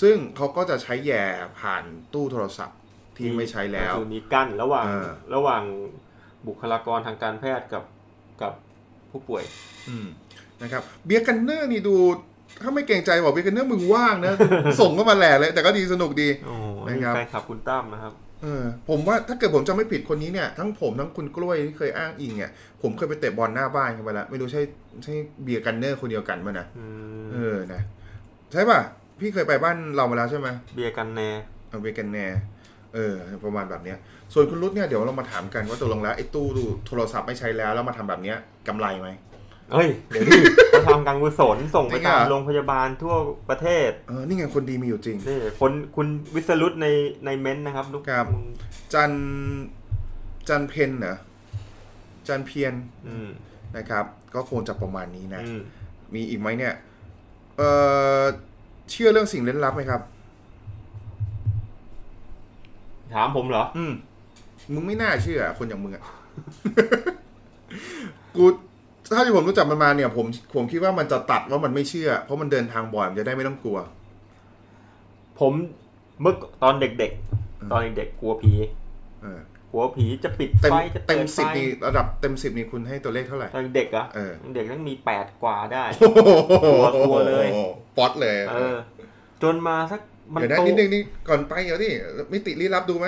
ซึ่งเขาก็จะใช้แย่ผ่านตู้โทรศัพท์ที่ไม่ใช้แล้วคือมีกั้นระหว่างเออระหว่างบุคลากรทางการแพทย์กับกับผู้ป่วย อืม นะครับเบียร์กันเนอร์นี่ดูถ้าไม่เกรงใจบอกเบียร์กันเนอร์มึงว่างนะ ส่งก็มาแหล่เลย แต่ก็ดีสนุกดีโอ้โหนะนี่ครับแฟนคลับคุณตั้มนะครับเออผมว่าถ้าเกิดผมจำไม่ผิดคนนี้เนี่ย ทั้งผมทั้งคุณกล้วยที่เคยอ้างอิงเนี่ยผมเคยไปเตะบอลหน้าบ้านกันไปแล้วไม่รู้ใช่ใช่เบียร์กันเนอร์คนเดียวกันมั้ยนะอืมเออนะใช่ป่ะพี่เคยไปบ้านเรามาแล้วใช่ไหมเบียร์กันแน่เอาเบียร์กันแน่เออประมาณแบบเนี้ย ส่วนคุณรุดเนี่ยเดี๋ยวเรามาถามกันว่าตกลงแล้วไอ้ตู้โทรศัพท์ไม่ใช้แล้วแล้วมาทำแบบเนี้ยกำไรไหม เอ้ย เดี๋ยวดิเขาทำการกุศลส่งไปจริงตามเหรอโรงพยาบาลทั่วประเทศเออนี่ไงคนดีมีอยู่จริง นี่คนคุณวิสรุตในในเม้นต์นะครับลูกครับ จันจันเพนเหรอจันเพียนอืมนะครับ ก็คงจะประมาณนี้นะ อืมมีอีกไหมเนี่ยเออเชื่อเรื่องสิ่งเล่นลับไหมครับ ถามผมเหรอ อืม มึงไม่น่าเชื่อคนอย่างมึงอะ กู ถ้าที่ผมรู้จักมันมาเนี่ย ผมผมคิดว่ามันจะตัดว่ามันไม่เชื่อ เพราะมันเดินทางบ่อยมันจะได้ไม่ต้องกลัว ผมเมื่อตอนเด็กอืมๆตอนเด็กๆกลัวผีเออ กลัวผีจะปิดเต็มไฟจะเต็เปิมดไฟสิบนี่ระดับเต็มสิบนี่คุณให้ตัวเลขเท่าไหร่ ตอนเด็กเหรอะเออ เด็กต้องมีแปดกว่าได้โอ้โหกลัวเลย ป๊อตเลย เออ จนมาสักมันเดี๋ยวนะโตนิดนึงนี่ก่อนไปเดี๋ยวดิมิติลี้ลับดูไหม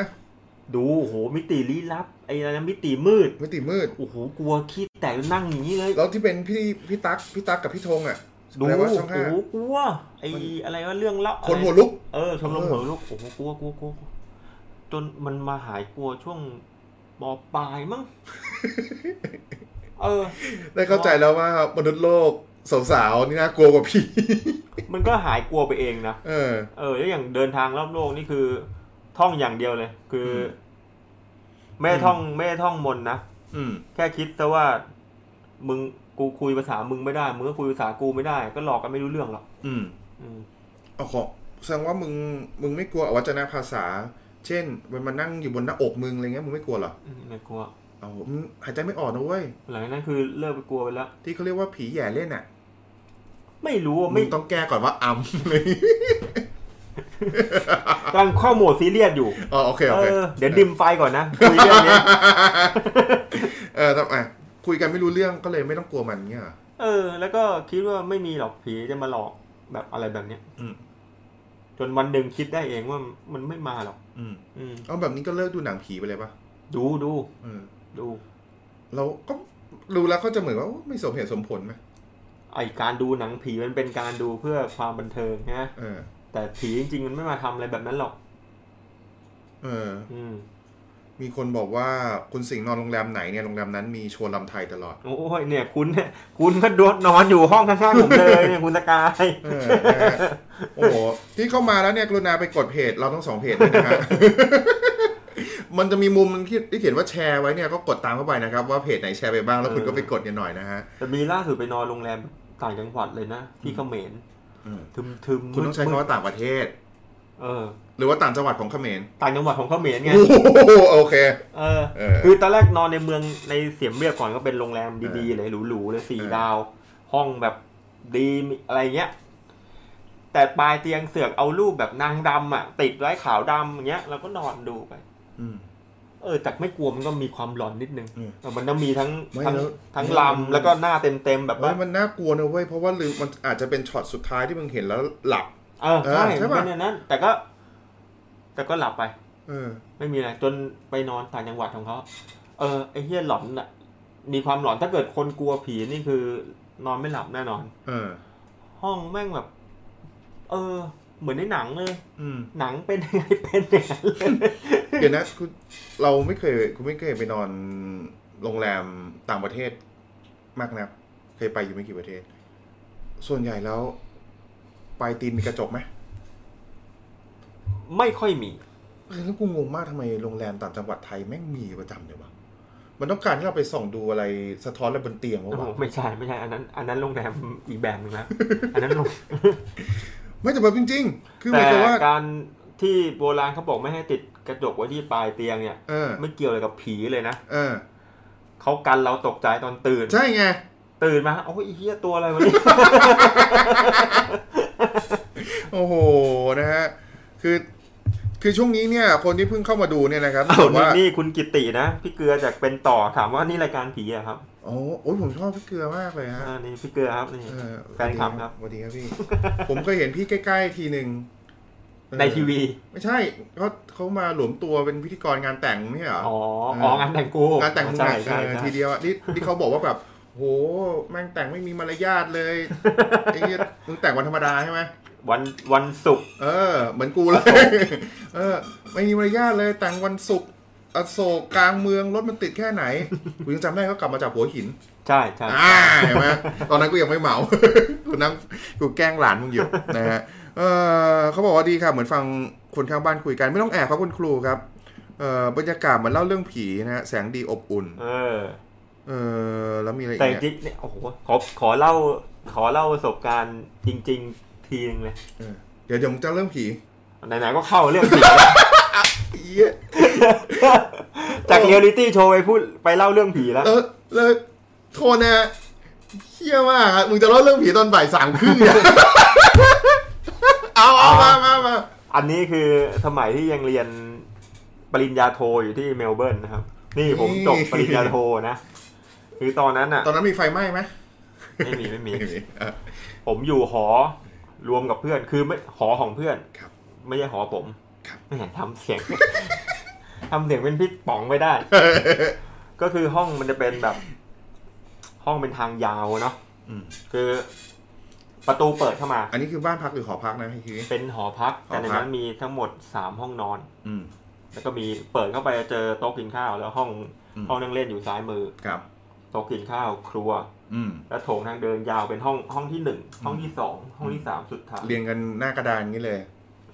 ดูโหมิติลี้ลับไอ้อะไรนะมิติมืดมิติมืดโอ้โหกลัวขี้แตกนั่งอย่างนี้เลย แล้วที่เป็นพี่พี่ตั๊กพี่ตั๊กกับพี่ธงอะดูอะไรโอ้วะช่องห้าโหกลัวไอ้อะไรว่าเรื่องเล่าคนหัวลุกเออชมรมเออหัวลุกโอ้โหกลัวกลัวกลัวกลัวจนมันมาหายกลัวช่วงปปลายมั้งเออ ได้เข้าใจแล้วว่ามนุษย์โลกสาวๆนี่น่ากลัวกว่าพี่ มันก็หายกลัวไปเองนะเออ เออแล้วอย่างเดินทางรอบโลกนี่คือ ท่องอย่างเดียวเลย คืออมไม่ได้ท่องไม่ได้ท่องมนต์นะอืม แค่คิดซะว่า มึงกูคุยภาษามึงไม่ได้มึงก็คุยภาษากูไม่ได้ ก็หลอกกันไม่รู้เรื่องหรอกอืมอืมเอาขอแสดงว่ามึงมึงไม่กลัวอวัจนภาษา เช่น มันมานั่งอยู่บนหน้าอกมึงอะไรเงี้ยมึงไม่กลัวเหรออืมไม่กลัวเอามึงหายใจไม่ออกนะเว้ยหลังจากนั้นคือเลิกไปกลัวไปแล้วที่เขาเรียกว่าผีแหย่เล่นอะไม่รู้อะมึไม่งต้องแก้ก่อนว่าอัมเลย กำลังเข้าโหมดซีเรียสอยู่อ๋อโอเคเอโอเคอเดี๋ยวดิมไฟก่อนนะคุยเรื่องเนี้ยเออทำไมคุยกันไม่รู้เรื่องก็เลยไม่ต้องกลัวมันเงี้ยเหรอเออ แล้วก็คิดว่าไม่มีหรอกผีจะมาหลอกแบบอะไรแบบเนี้ย อืมจนวันหนึ่งคิดได้เองว่ามันไม่มาหรอก อืมอืมเอาแบบนี้ก็เลิกดูหนังผีไปเลยปะดูดูเออดูเราก็รู้แล้วก็จะเหมือนว่าโอ้ไม่สมเหตุสมผลไหมไอการดูหนังผีมันเป็นการดูเพื่อความบันเทิงนะเออ แต่ผีจริงๆมันไม่มาทำอะไรแบบนั้นหรอก เออ อืม มีคนบอกว่าคุณสิงห์นอนโรงแรมไหนเนี่ยโรงแรมนั้นมีโชว์ลำไทยตลอด โอ้ยเนี่ย คุณเนี่ยคุณก็ดนอนอยู่ห้องข้างๆผมเลยเนี่ยคุณสกายเออนะฮะโอ้โหที่เข้ามาแล้วเนี่ยกรุณาไปกดเพจเราทั้งสองเพจด้วยนะฮะมันจะมีมุมที่ที่เขียนว่าแชร์ไว้เนี่ยก็กดตามเข้าไปนะครับว่าเพจไหนแชร์ไปบ้างแล้วคุณก็ไปกดกันหน่อยนะฮะแต่มีล่าสุดไปนอนโรงแรมต่างจังหวัดเลยนะที่เขมรเออ ทึมทึมคุณต้องใช้คำว่าต่างประเทศ เออ หรือว่าต่างจังหวัดของเขมรต่างจังหวัดของเขมรไงโอ้โหโอเคเออเออ คือตอนแรกนอนในเมืองในเสียมเรียบก่อนก็เป็นโรงแรมดีๆเลยหรูๆเลยสี่เออดาว ห้องแบบดีมีอะไรเงี้ยแต่ปลายเตียงเสือกเอารูปแบบนางดำอะ ติดไว้ขาวดำอย่างเงี้ยเราก็นอนดูไปอืม เออแต่ไม่กลัวมันก็มีความหลอนนิดนึงอืมเออมันต้องมีทั้งไม่ทั้งแล้วทั้งไม่ลำแล้วก็หน้าเต็มๆแบบเฮ้ว่ายมันน่ากลัวนะเว้ยเพราะว่าลืมมันอาจจะเป็นช็อตสุดท้ายที่มึงเห็นแล้วหลับเออใช่เออใช่มันปะเป็นอย่างนั้น แต่ก็ แต่ก็หลับไป เออ ไม่มีอะไรจนไปนอนต่างจังหวัดของเขาเออไอ้เฮียหลอนอะ มีความหลอนถ้าเกิดคนกลัวผีนี่คือนอนไม่หลับแน่นอน เออ ห้องแม่งแบบ เออ เหมือนในหนังเลยอืมหนังเป็นยังไงเป็นอย่างนั้นเลยเดี๋ยวนะคุณเราไม่เคยคุณไม่เคยไปนอนโรงแรมต่างประเทศมากนะเคยไปอยู่ไม่กี่ประเทศ ส่วนใหญ่แล้วปลายตีนมีกระจกไหมไม่ค่อยมีเออแล้วกูงงมากทำไมโรงแรมต่างจังหวัดไทยแม่งมีประจำเลยวะมันต้องการที่เราไปส่องดูอะไรสะท้อนอะไรบนเตียงวะโอ้โหวะไม่ใช่ไม่ใช่อันนั้น อันนั้นโรงแรมอีกแบบหนึงนะอันนั้นโรง ไม่แต่แบบจริง ๆ คือหแต่มายความว่าการที่โบราณเขาบอกไม่ให้ติดกระจกไว้ที่ปลายเตียงเนี่ยเออไม่เกี่ยวอะไรกับผีเลยนะเออเขากันเราตกใจตอนตื่น ใช่ไง ตื่นมาโอ้ยไอ้เฮียตัวอะไรวะเนี่ยโอ้โหนะฮะคือคือช่วงนี้เนี่ย คนที่เพิ่งเข้ามาดูเนี่ยนะครับเอาบอกนี่ว่านี่คุณกิตินะ พี่เกลือจากเป็นต่อถามว่านี่รายการผีอะครับ โอ้โอ้ยผมชอบพี่เกลือมากเลยฮะอ่านี่พี่เกลือครับนี่เออแฟนคลับครับสวัสดีครับพี่ ผมเคยเห็นพี่ใกล้ๆทีหนึ่งเออในทีวี ไม่ใช่เขาเขามาหลวมตัวเป็นพิธีกรงานแต่งไม่ใช่เหรออ๋อเอออ๋อ๋องานแต่งกูงานแต่งมึงใช่อะใช่เออใช่ทีเดียวอะนี่ที่เขาบอกว่าแบบโหแม่งแต่งไม่มีมารยาทเลยไอ้เหี้ยมึงแต่งวันธรรมดาใช่ไหมวันวันศุกร์เออ เหมือนกูเลย เออ ไม่มีมารยาทเลยแต่งวันศุกร์ อโศกกลางเมืองรถมันติดแค่ไหนกูยังจำได้เขากลับมาจากหัวหิน ใช่ใช่อ่าเห็นไหมตอนนั้นกูยังไม่เมากูนั่งกูแกล้งหลานมึงอยู่นะฮะเออเขาบอกว่าดีครับเหมือนฟังคนข้างบ้านคุยกันไม่ต้องแอบครับคุณครูครับเออบรรยากาศเหมือนเล่าเรื่องผีนะฮะแสงดีอบอุ่น เออ เออแล้วมีอะไรอีแต่กจเนี่ยริงๆเนี่ยโอ้โหขอขอเล่าขอเล่าประสบการณ์จริง ๆ ทีนึงเลยเออเดี๋ยวเดี๋ยวมึงจะเรื่องผีไหนๆก็เข้าเรื่องผี เหี้ยจากเรียลลิตี้โชว์ไปพูดไปเล่าเรื่องผีแล้วแล้วแล้วโทษนะเฮี้ยมากครับมึงจะเล่าเรื่องผีตอนบ่ายสามครึ่งเนี่ยเอาเอามามามาอันนี้คือสมัยที่ยังเรียนปริญญาโทอยู่ที่เมลเบิร์นนะครับ นี่ผมจบปริญญาโทนะคือตอนนั้นอะตอนนั้นมีไฟไหม้ไหมไม่มีไม่มีไม่มีอะผมอยู่หอรวมกับเพื่อนคือไม่หอของเพื่อนครับไม่ใช่หอผมครับแหม ทำเสียงทำเสียงเป็นพี่ป๋องไม่ได้ ก็คือห้องมันจะเป็นแบบ ห้องเป็นทางยาวเนาะอืมคือประตูเปิดเข้ามา อันนี้คือบ้านพักหรือหอพักนะพี่คิวเป็นหอพัก แต่ในหอพักนั้นมีทั้งหมดสามห้องนอน อืมแล้วก็มีเปิดเข้าไปเจอโต๊ะกินข้าว แล้วห้องอืมห้องนั่งเล่นอยู่ซ้ายมือครับโต๊ะกินข้าวครัว อืมแล้วโถงทางเดินยาวเป็นห้องห้องที่หนึ่งห้องที่สองห้องที่สามสุดท้ายเรียงกันหน้ากระดานอย่างนี้เลย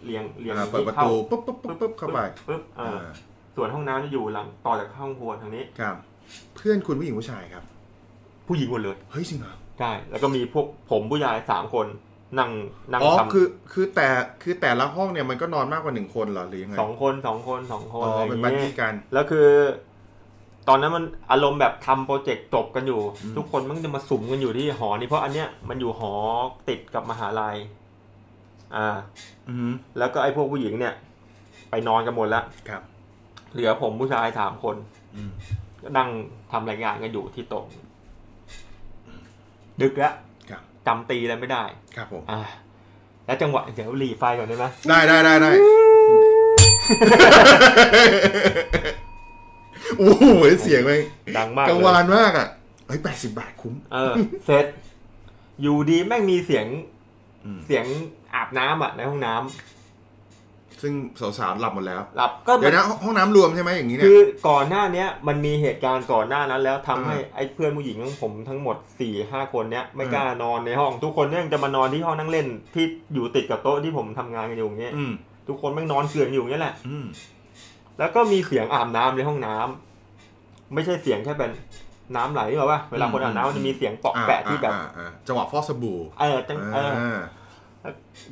เรียงเรียงอ่าเปิดประตูปุ๊บปุ๊บปุ๊บปุ๊บเข้าไปปึ๊บเอออ่าส่วนห้องน้ำจะอยู่หลังต่อจากห้องครัวทางนี้ ครับ เพื่อนคุณผู้หญิงผู้ชายครับ ผู้หญิงหมดเลยเฮ้ยจริงเหรอใช่แล้วก็มีพวกผมผู้ชายสามคนนั่งนั่งอ๋อทำคือคือแต่คือแต่ละห้องเนี่ยมันก็นอนมากกว่าหนึ่งคนเหรอหรือยังไงสองคนสองคนสองคนอ๋ออะไรอเป็นย่างบัดเงี้ดี้ยกัน แล้วคือ ตอนนั้นมันอารมณ์แบบทำโปรเจกต์จบกันอยู่ อืม ทุกคนมันจะมาสุมกันอยู่ที่หอนี้เพราะอันเนี้ยมันอยู่หอติดกับมหาลัย อ่า อือหือแล้วก็ไอ้พวกผู้หญิงเนี่ย ไปนอนกันหมดแล้วครับ เหลือผมผู้ชายสามคน อืมก็นั่งทำรายงานกันอยู่ที่โต๊ะดึกแล้วครับ จำตีอะไรไม่ได้ ครับผม อ่า แล้วจังหวะเดี๋ยวหลีไฟก่อนได้ไหมได้ได้ได้ได้โอ้โหเสียงเลยดังมากกังเลวายนมากอะเฮ้ยแปดสิบบาทคุ้ม เออ เสร็จ อยู่ดีแม่งมีเสียง อืม เสียง อาบน้ำอะในห้องน้ำซึ่งสาวๆหลับหมดแล้ว หลับก็เดี๋ยวนะห้องห้องน้ำรวมใช่ไหมอย่างนี้เนี่คืยอก่อนหน้าเนี้ยมันมีเหตุการณ์ก่อนหน้านั้น แล้วทำให้อ่าไอ้เพื่อนผู้หญิงของผมทั้งหมดสี่ห้าคนเนี้ยไม่อ่ากล้านอนในห้อง ทุกคนเนี่ยจะมานอนที่ห้องนั่งเล่นที่อยู่ติดกับโต๊ะที่ผมทำงานกันอยู่อย่างเงี้ยอืมทุกคนแม่งนอนเกลื่อนอยู่อย่างเงี้ยแหละอืมแล้วก็มีเสียงอาบน้ำในห้องน้ำไม่ใช่เสียงแค่เป็นน้ำไหลหรอวะเวลาคนอาบน้ำมันจะมีเสียงเปาะแปะที่แบบอ่าอ่าอ่าจังหวะฟอสบู่เออจังเอออ่า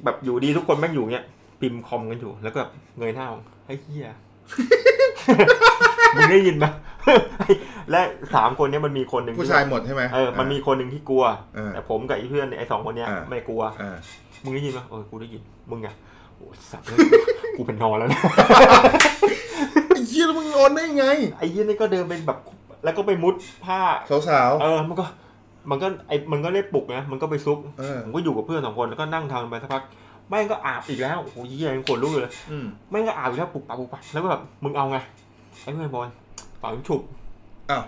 แบบอยู่ดีทุกคนแม่งอยู่เงี้ยพิมพ์คอมกันอยู่ แล้วก็แบบเงยหน้ามองไอ้เหี้ยมึงได้ยินไหมและสามคนเนี้ยมันมีคนหนึ่งที่ผู้ชายหมดใช่ไหมเออมันมีคนหนึ่งที่กลัวเออแต่ผมกับไอ้เพื่อนเนี่ยไอ้สองคนเนี้ยอ่าไม่กลัวอ่ามึงได้ยินไหมเออกูได้ยินมึงไงโอ้สัตว์กูเป็นนอนแล้วนะไอ้เหี้ยแล้วมึงนอนได้ไงไอ้เหี้ยนี่ก็เดินเป็นแบบ แล้วก็ไปมุดผ้าสาวเออมันก็ มันก็ไอ้มันก็ได้ปลุกนะมันก็ไปซุกๆเออผมก็อยู่กับเพื่อนสองคนแล้วก็นั่งทำไปสักพักแม่งก็อาบอีกแล้วโอ้โหเหี้ยยังขนลุกอยู่เลยอืมแม่งก็อาบอีกแล้วปลุกปักปลุกปักแล้วก็แบบมึงเอาไงไอ้เพื่อนบอลฝังฉุบอ้าว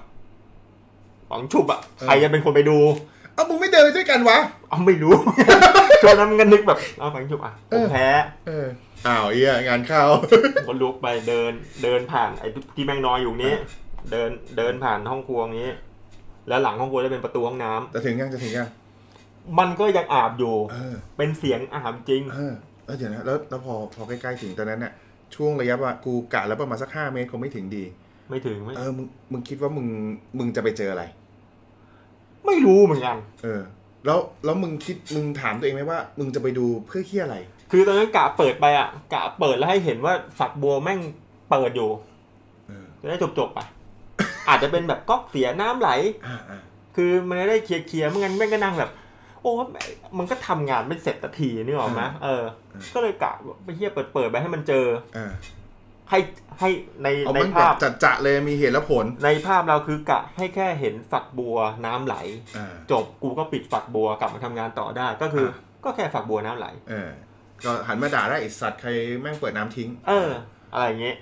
ฝังฉุบอะเออใครจะเป็นคนไปดูเอ้ามึงไม่เดินไปด้วยกันวะเอาไม่รู้ช่วงนั้นมันก็นึกแบบเอาฝังฉุบอะผเอมอแพ้เอออ้าวเอี้ยงานเข้าคนลุกไปเดินเดินผ่านไอ้ที่แม่งนอนอยู่นี้เดินเดินผ่านห้องครัวนี้ แล้วหลังห้องครัวจะเป็นประตูห้องน้ำจะถึงยังจะถึงยังมันก็ยังอาบอยู่เออเป็นเสียงอาบจริง เออแล้วเดี๋ยวนะแล้วแล้วพอพอใกล้ๆถึงตอนนั้นเนี่ยช่วงระยะว่ากูกะแล้วประมาณสักห้าเมตรคงไม่ถึงดี ไม่ถึงไม่เออมึงมึงคิดว่ามึงมึงจะไปเจออะไร ไม่รู้เหมือนกัน เออ แล้วแล้วมึงคิดมึงถามตัวเองไหมว่า มึงจะไปดูเพื่อเคี่ยอะไร คือตอนนั้นกะเปิดไปอะกะเปิดแล้วให้เห็นว่าฝักบัวแม่งเปิดอยู่เออจะได้จบจบๆไป อาจจะเป็นแบบก๊อกเสียน้ำไหลอ่าอ่าคือมันจะได้เคลียร์เคลียร์ๆไม่งั้นแม่งก็นั่งแบบ โอ้มันก็ทำงานไม่เสร็จสักทีนี่หรอกไหมเออ ก็เลยกะว่าไปเฮียเปิดเปิดๆไปให้มันเจออ่าให้ให้ในเอาในมันแบภาบพจัดจะเลยมีเหตุและผล ในภาพเราคือกะให้แค่เห็นฝักบัวน้ำไหลอ่าจบกูก็ปิดฝักบัวกลับมาทำงานต่อได้ก็คืออะก็แค่ฝักบัวน้ำไหล เออ ก็หันมาด่าได้ไอสัตว์ใครแม่งเปิดน้ำทิ้ง เออ อะไรอย่างเงี้ย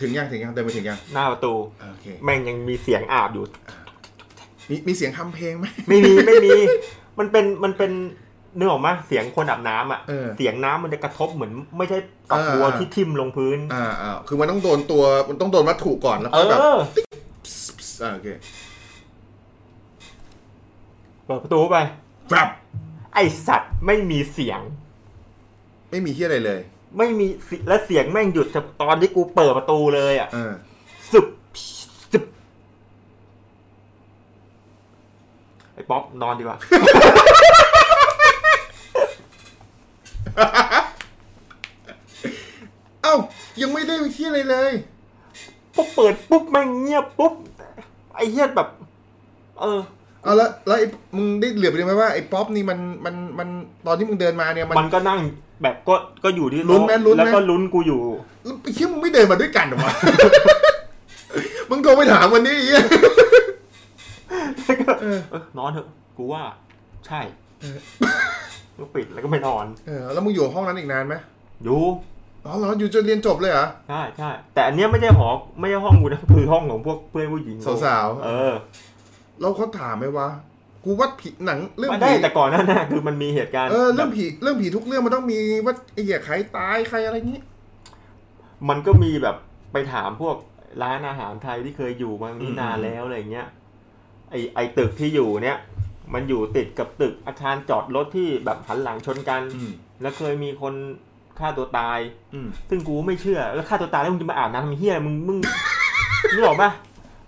ถึงยังถึงยังเดินไปถึงยังหน้าประตูโอเคแม่งยังมีเสียงอาบอยู่ มีมีเสียงทำเพลงไหมไม่มีไม่มี มันเป็นมันเป็นเนื้อออกมาเสียงคนอาบน้ำอะเออเสียงน้ำมันจะกระทบเหมือน ไม่ใช่ฝักบัวเออที่ทิ่มลงพื้น อ่าอ่าคือมันต้องโดนตัวมันต้องโดนวัตถุก่อนแล้วเอก็แบบออ่าโอเคเปิดประตูไปครับไอสัตว์ไม่มีเสียง ไม่มีที่อะไรเลย ไม่มีสิและเสียงแม่งหยุดตอนที่กูเปิดประตูเลยอะเออสึบสึบไอ้ป๊อปนอนดีกว่าเอ้ายังไม่ได้ที่อะไรเลยปุ๊บเปิดปุ๊บแม่งเงียบปุ๊บไอ้เหี้ยแบบ เออ เอาแล้วแล้วไอ้มึงได้เหลือบไปดูไหมว่าไอ้ป๊อปนี่มันมันมันตอนที่มึงเดินมาเนี่ยมันมันก็นั่งแบบก็ก็อยู่ที่ลุ้นไหมลุ้นไหมแล้วก็ลุ้นกูอยู่ แล้วไอ้เชี่ยมึงไม่เดินมาด้วยกันเหรอวะ มึงโทรไปถามวันนี้ไอ้เหี้ย เออนอนเถอะ กูว่า ใช่ก็ปิดแล้วก็ไม่นอน เออแล้วมึงอยู่ห้องนั้นอีกนานไหมอยู่ อ๋อเหรออยู่จนเรียนจบเลยเหรอ ใช่ใช่แต่อันเนี้ยไม่ใช่หอไม่ใช่ห้องกูนะคือห้องของพวกเพื่อนผู้หญิงสาวๆ เออ แล้วเขาถามไหมวะกูว่าผีหนังเรื่องไม่ได้ผีแต่ก่อนหนั้นนะคือมันมีเหตุการณ์เออเรื่องแบบผีเรื่องผีทุกเรื่องมันต้องมีว่าไอ้เหี้ยใครตายใครอะไรนี้ มันก็มีแบบไปถามพวกร้านอาหารไทยที่เคยอยู่มานี่นานแล้วอะไรเงี้ยไอไอตึกที่อยู่เนี้ยมันอยู่ติดกับตึกอาคารจอดรถที่แบบหันหลังชนกันอืมแล้วเคยมีคนฆ่าตัวตายอืมซึ่งกูไม่เชื่อ แล้วฆ่าตัวตายแล้วมึงจะมาอาบน้ำทำเฮียมึงมึงนึกออกปะ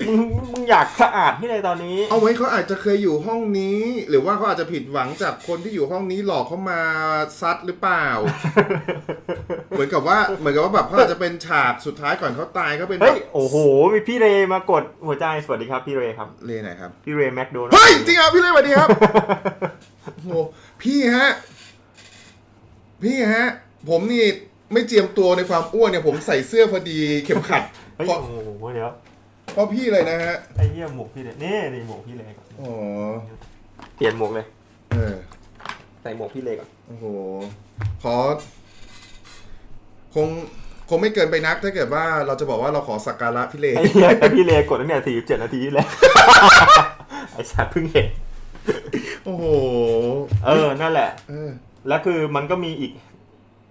มึงมึงอยากสะอาดที่ไหนตอนนี้ เอาไว้เขาอาจจะเคยอยู่ห้องนี้ หรือว่าเขาอาจจะผิดหวังจากคนที่อยู่ห้องนี้หลอกเขามาซัดหรือเปล่า เหมือนกับว่าเหมือนกับว่าแบบเขาอาจจะเป็นฉากสุดท้ายก่อนเขาตายเขาเป็นแบเฮ้ยบโอ้โหมีพี่เรมากดหัวใจสวัสดีครับ พี่เรครับเลไหนครับพี่เรแมคโดนัลเฮ้ยจริงอะพี่เล่สวัสดีครับโอ้โหพี่ฮะ พี่ฮะ ผมนี่ไม่เจียมตัวในความอ้วนเนี่ย ผมใส่เสื้อพอดีเข็มขัดเฮ้ยเพราะโอ้โหเดี๋ยว เพราะพี่เลยนะฮะไอ้เหี้ยหมวกพี่เรนี่นี่หมวกพี่เรก่อนอ๋อเปลี่ยนหมวกเลย เออใส่หมวกพี่เรก่อนโอ้โหขอ คงคงไม่เกินไปนักถ้าเกิดว่าเราจะบอกว่าเราขอสักการะพี่เลไอ้เหี้ยแต่พี่เรกดตั้งแต่สี่เจ็ดนาทีที่แล้วไอ้สัตว์เพิ่งเห็นโอ้โหเออนั่นแหละเออแล้วคือมันก็มีอีก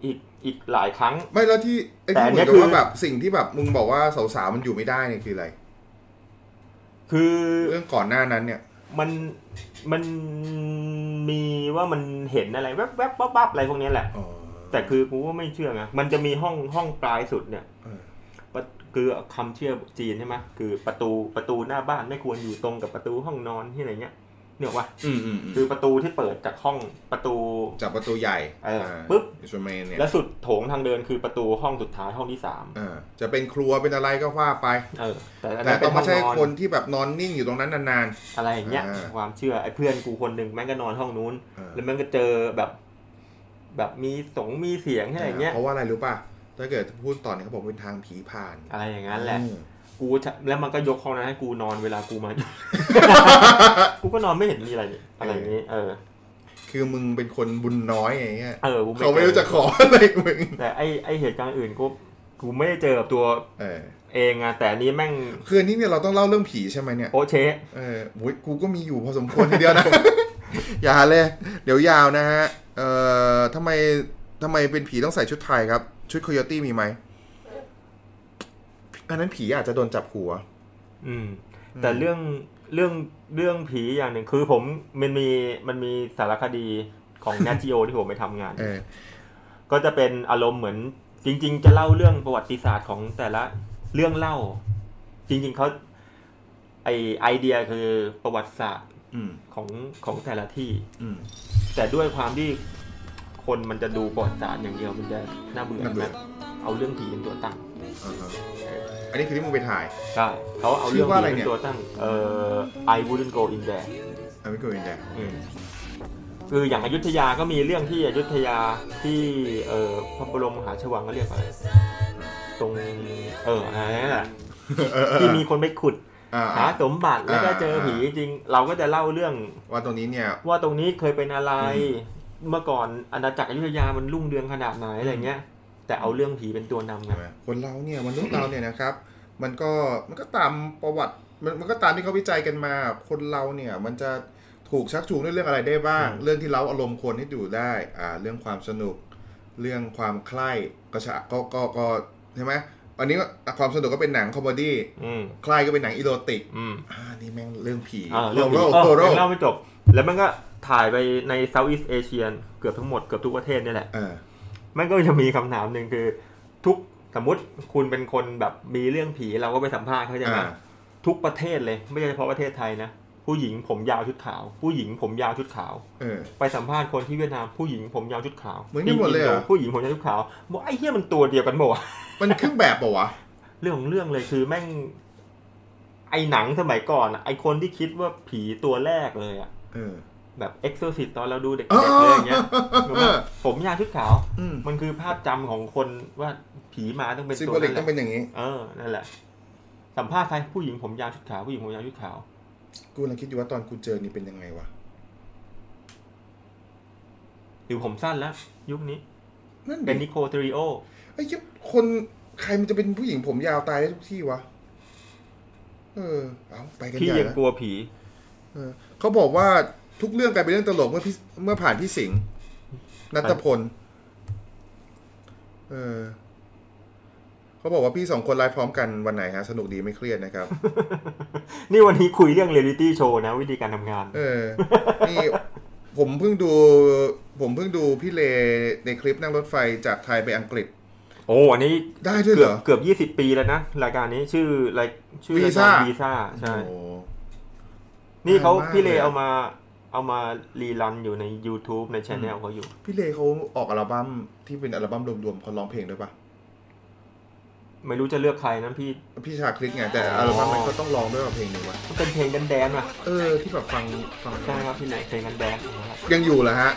อีกอีกหลายครั้ง ไม่แล้วที่ไอ้แต่ที่อันเหมืเนี้อยนกับคือว่าแบบสิ่งที่แบบมึงบอกว่าสาวๆมันอยู่ไม่ได้เนี่ยคืออะไร คือเรื่องก่อนหน้านั้นเนี่ย มันมันมีว่ามันเห็นอะไรแวบๆ๊บปั๊บๆอะไรพวกเนี้ยแหละอ๋อแต่คือกูว่าไม่เชื่อไงมันจะมีห้องห้องปลายสุดเนี่ยเออปะคือคำเชื่อจีนใช่ไหมคือประตูประตูหน้าบ้านไม่ควรอยู่ตรงกับประตูห้องนอนที่อะไรเงี้ย เนี่ยว่าอืมอืมอืมคือประตูที่เปิดจากห้องประตูจากประตูใหญ่เออปึ๊บอินสตรเมนเนี่ยและสุดโถงทางเดินคือประตูห้องสุดท้ายห้องที่สามอ่าจะเป็นครัวเป็นอะไรก็ว่าไปเออแต่อันแต่นั้นเป็ต้อนงห้ไม่องใช่นอนคนที่แบบนอนนิ่งอยู่ตรงนั้นนานอะไรอย่างเงี้ยอ่าความเชื่อไอ้เพื่อนกูคนหนึ่งแม่งก็นอนห้องนู้นๆเออแล้วแม่งก็เจอแบบแบบมีสงมีเสียงอะไรอย่างเงี้ยเพราะว่าอะไรรู้ป่ะถ้าเกิดพูดต่อเนี่ยเขาบอกเป็นทางผีผ่าน อะไรอย่างนั้นแหละอืม กูจะแล้วมันก็ยกห้องนั้นให้กูนอนเวลากูมา กูก็นอนไม่เห็นมีอะไรนี่อะไรอย่างนี้ เออ คือมึงเป็นคนบุญน้อยอย่างเงี้ยเออกูเขาไม่รู้จะขออะไรมึงแต่ไอไอเหตุการณ์อื่นกูกูไม่ได้เจอกับตัวเออเองอะแต่อันนี้แม่งคืออันนี้เนี่ยเราต้องเล่าเรื่องผีใช่ไหมเนี่ยโอะเชะเออโว้ยกูก็มีอยู่พอสมควรทีเดียวนะ อย่าเลย เดี๋ยวยาวนะฮะ เอ่อทำไมทำไมเป็นผีต้องใส่ชุดไทยครับ ชุดโคโยตี้มีไหม อันนั้นผีอาจจะโดนจับหัว อืม แต่เรื่องเรื่องเรื่องผีอย่างหนึ่งคือผมมันมีมันมีสารคดีของ n a t โ o ที่ผมไปทำงานเออก็จะเป็นอารมณ์เหมือน จริง ๆ จะเล่าเรื่องประวัติศาสตร์ของแต่ละเรื่องเล่า จริง ๆเขาไอไอเดียคือประวัติศาสตร์อืมของของแต่ละที่อืมแต่ด้วยความที่คนมันจะดูประวัติศาสตร์อย่างเดียวมันจะน่าเบื่อน่าเบื่อนะเอาเรื่องผีเป็นตัวตั้ง อ่าฮะอันนี้คือที่มึงไปถ่าย ใช่เขาเอาชื่เรื่อองว่าอะไรผีเนี่เป็ยนตัวตั้งเอ่อ I wouldn't go in there อันนี้ก็เป็นแดงอืมคืออย่างอยุธยาก็มีเรื่องที่อยุธยาที่เอ่อพระบรมมหาชวังก็เรียกว่าอะไรตรงเอออะไรนั่นแหละที่มีคนไปขุดอ่าหาสมบัติแล้วก็เจอผีจริง เราก็จะเล่าเรื่องว่าตรงนี้เนี่ย ว่าตรงนี้เคยเป็นอะไรอืมเมื่อก่อนอาณาจักรอยุธยามันรุ่งเรืองขนาดไหนอะไรเงี้ย แต่เอาเรื่องผีเป็นตัวนำไงใช่ไหมคนเราเนี่ยมนุษย์เราเนี่ยนะครับ มันก็มันก็ตามประวัติมันมันก็ตามที่เขาวิจัยกันมา คนเราเนี่ยมันจะถูกชักจูงด้วยเรื่องอะไรได้บ้าง เรื่องที่เราอารมณ์คนให้ดูได้อ่าเรื่องความสนุก เรื่องความใคร่ก็ชะก็ก็ก็ใช่ไหมอันนี้ก็ความสนุกก็เป็นหนัง comedy อืมใคร่ก็เป็นหนัง erotic อืมอ่านี่แม่งเรื่องผีอ่าเรื่องผีโรเออโรยังเล่าไม่จบ แล้วมันก็ถ่ายไปใน Southeast Asia เกือบทั้งหมดเกือบทุกประเทศนี่แหละเออ มันก็จะมีคำถามหนึ่งคือ ทุกสมมติคุณเป็นคนแบบมีเรื่องผีเราก็ไปสัมภาษณ์เขาใช่ไหมอ่าทุกประเทศเลยไม่ใช่เฉพาะประเทศไทยนะผู้หญิงผมยาวชุดขาว ผู้หญิงผมยาวชุดขาวเออไปสัมภาษณ์คนที่เวียดนามผู้หญิงผมยาวชุดขาวเหมือนกันหมดเลยเหรอที่นโผู้หญิงผมยาวชุดขาวบอกไอ้เหี้ยมันตัวเดียวกันหมดมันเครื่องแบบปะวะเรื่องของเรื่องเลยคือแม่ง ไอหนังสมัยก่อนอะไอคนที่คิดว่าผีตัวแรกเลยอะเออ แบบเอ็กซ์โซซิตตอนเราดูเด็กอ๋อๆเลยอย่างเงี้ยแบบผมยาวชุดขาวอืมมันคือภาพจำของคนว่าผีมาต้องเป็นซิมตัโบวลินั้กนแหต้อละงเป็นอย่างนี้ เออนั่นแหละ สัมภาษณ์ใครผู้หญิงผมยาวชุดขาวผู้หญิงผมยาวชุดขาว กูกำลังคิดอยู่ว่าตอนกูเจอนี่เป็นยังไงวะหรือผมสั้นแล้ว ยุคนี้นั่นเป็นดินิโคเทริโอไอ้เหี้ยคนใครมันจะเป็นผู้หญิงผมยาวตายได้ทุกที่วะเออ เอาไปกันพี่ใหญ่ยังนะกลัวผีเออเขาบอกว่า ทุกเรื่องกลายเป็นเรื่องตลกเมื่อพี่เมื่อผ่านพี่สิงห์นัตพล เออเขาบอกว่าพี่สองคนไลฟ์พร้อมกันวันไหนฮะ สนุกดีไม่เครียดนะครับ นี่วันนี้คุยเรื่องเรียลิตี้โชว์นะ วิธีการทำงาน เออ นี่ผมเพิ่งดู ผมเพิ่งดูพี่เลในคลิปนั่งรถไฟจากไทยไปอังกฤษ โอ้อันนี้ได้ด้วยเกืเหอรบอเกือบยี่สิบปีแล้วนะ รายการนี้ชื่อรายชื่อรายการ Visa วีซ่าใช่โอ้นี่เขานานมากพี่เลเลยอะเอามา เอามารีรันอยู่ใน YouTube ในช anel เขาอยู่ พี่เลเขาออกอัลบั้มที่เป็นอัลบั้มรวมๆเขาร้องเพลงด้วยปะไม่รู้จะเลือกใครนะพี่ พี่ชาคลิกไงแต่อัลบั้มมันก็ต้องร้องด้วยว่าเพลงหนึ่งวะมันเป็นเพลงแดนๆว่ะเออที่แบบฟังฟังใช่ครับพี่เลเพลงแดนๆนะครับยังอยู่เหรอฮะ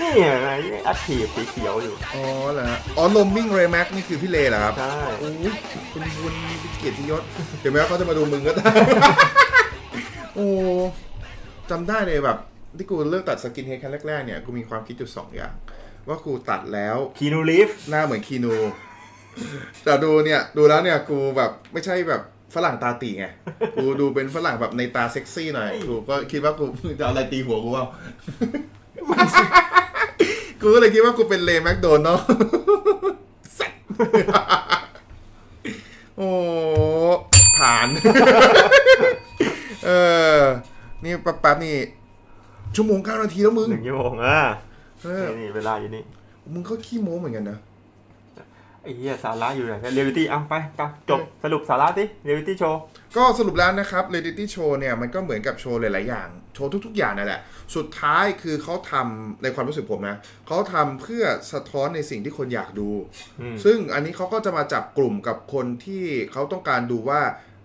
นี่ไงนี่อัดถีบสีเขียวอยู่ อ๋อเหรอฮะอ๋อลมมิ่งเรแม็กนี่คือพี่เลเหรอครับใช่โอ้ยคุณบุญมีเกียรติยศเดี๋ยวแม้ว่าเขาจะมาดูมึงก็ได้โอ้ จำได้เลยแบบที่กูเลิกตัดสกินเฮดครั้งแรกๆเนี่ยกูมีความคิดอยู่สองอย่าง ว่ากูตัดแล้วคีนูรีฟหน้าเหมือนคีนู แต่ดูเนี่ยดูแล้วเนี่ยกูแบบไม่ใช่แบบฝรั่งตาตีไง กูดูเป็นฝรั่งแบบในตาเซ็กซี่หน่อย กูก็คิดว่ากูจะเอาอะไรตีหัวกูว่ากูก็เลยคิดว่ากูเป็นเลแมคโดนัลด์สัตว์โอ้ผ่าน เออ นี่แป๊บๆนี่ชั่วโมงเก้านาทีแล้วมึงหนึ่งชั่วโมงอะเออนี่เวลาอยู่นี่มึงก็ขี้โม้เหมือนกันนะไอ้เหี้ยสาระอยู่ไหนเรียลิตี้อะไปไปจบสรุปสาระสิเรียลิตี้โชว์ก็สรุปแล้วนะครับ Reality Show เนี่ยมันก็เหมือนกับโชว์หลายๆอย่าง โชว์ทุก ๆ อย่างนั่นแหละ สุดท้ายคือเขาทำในความรู้สึกผมนะเขาทำเพื่อสะท้อนในสิ่งที่คนอยากดู ซึ่งอันนี้เขาก็จะมาจับกลุ่มกับคนที่เขาต้องการดูว่า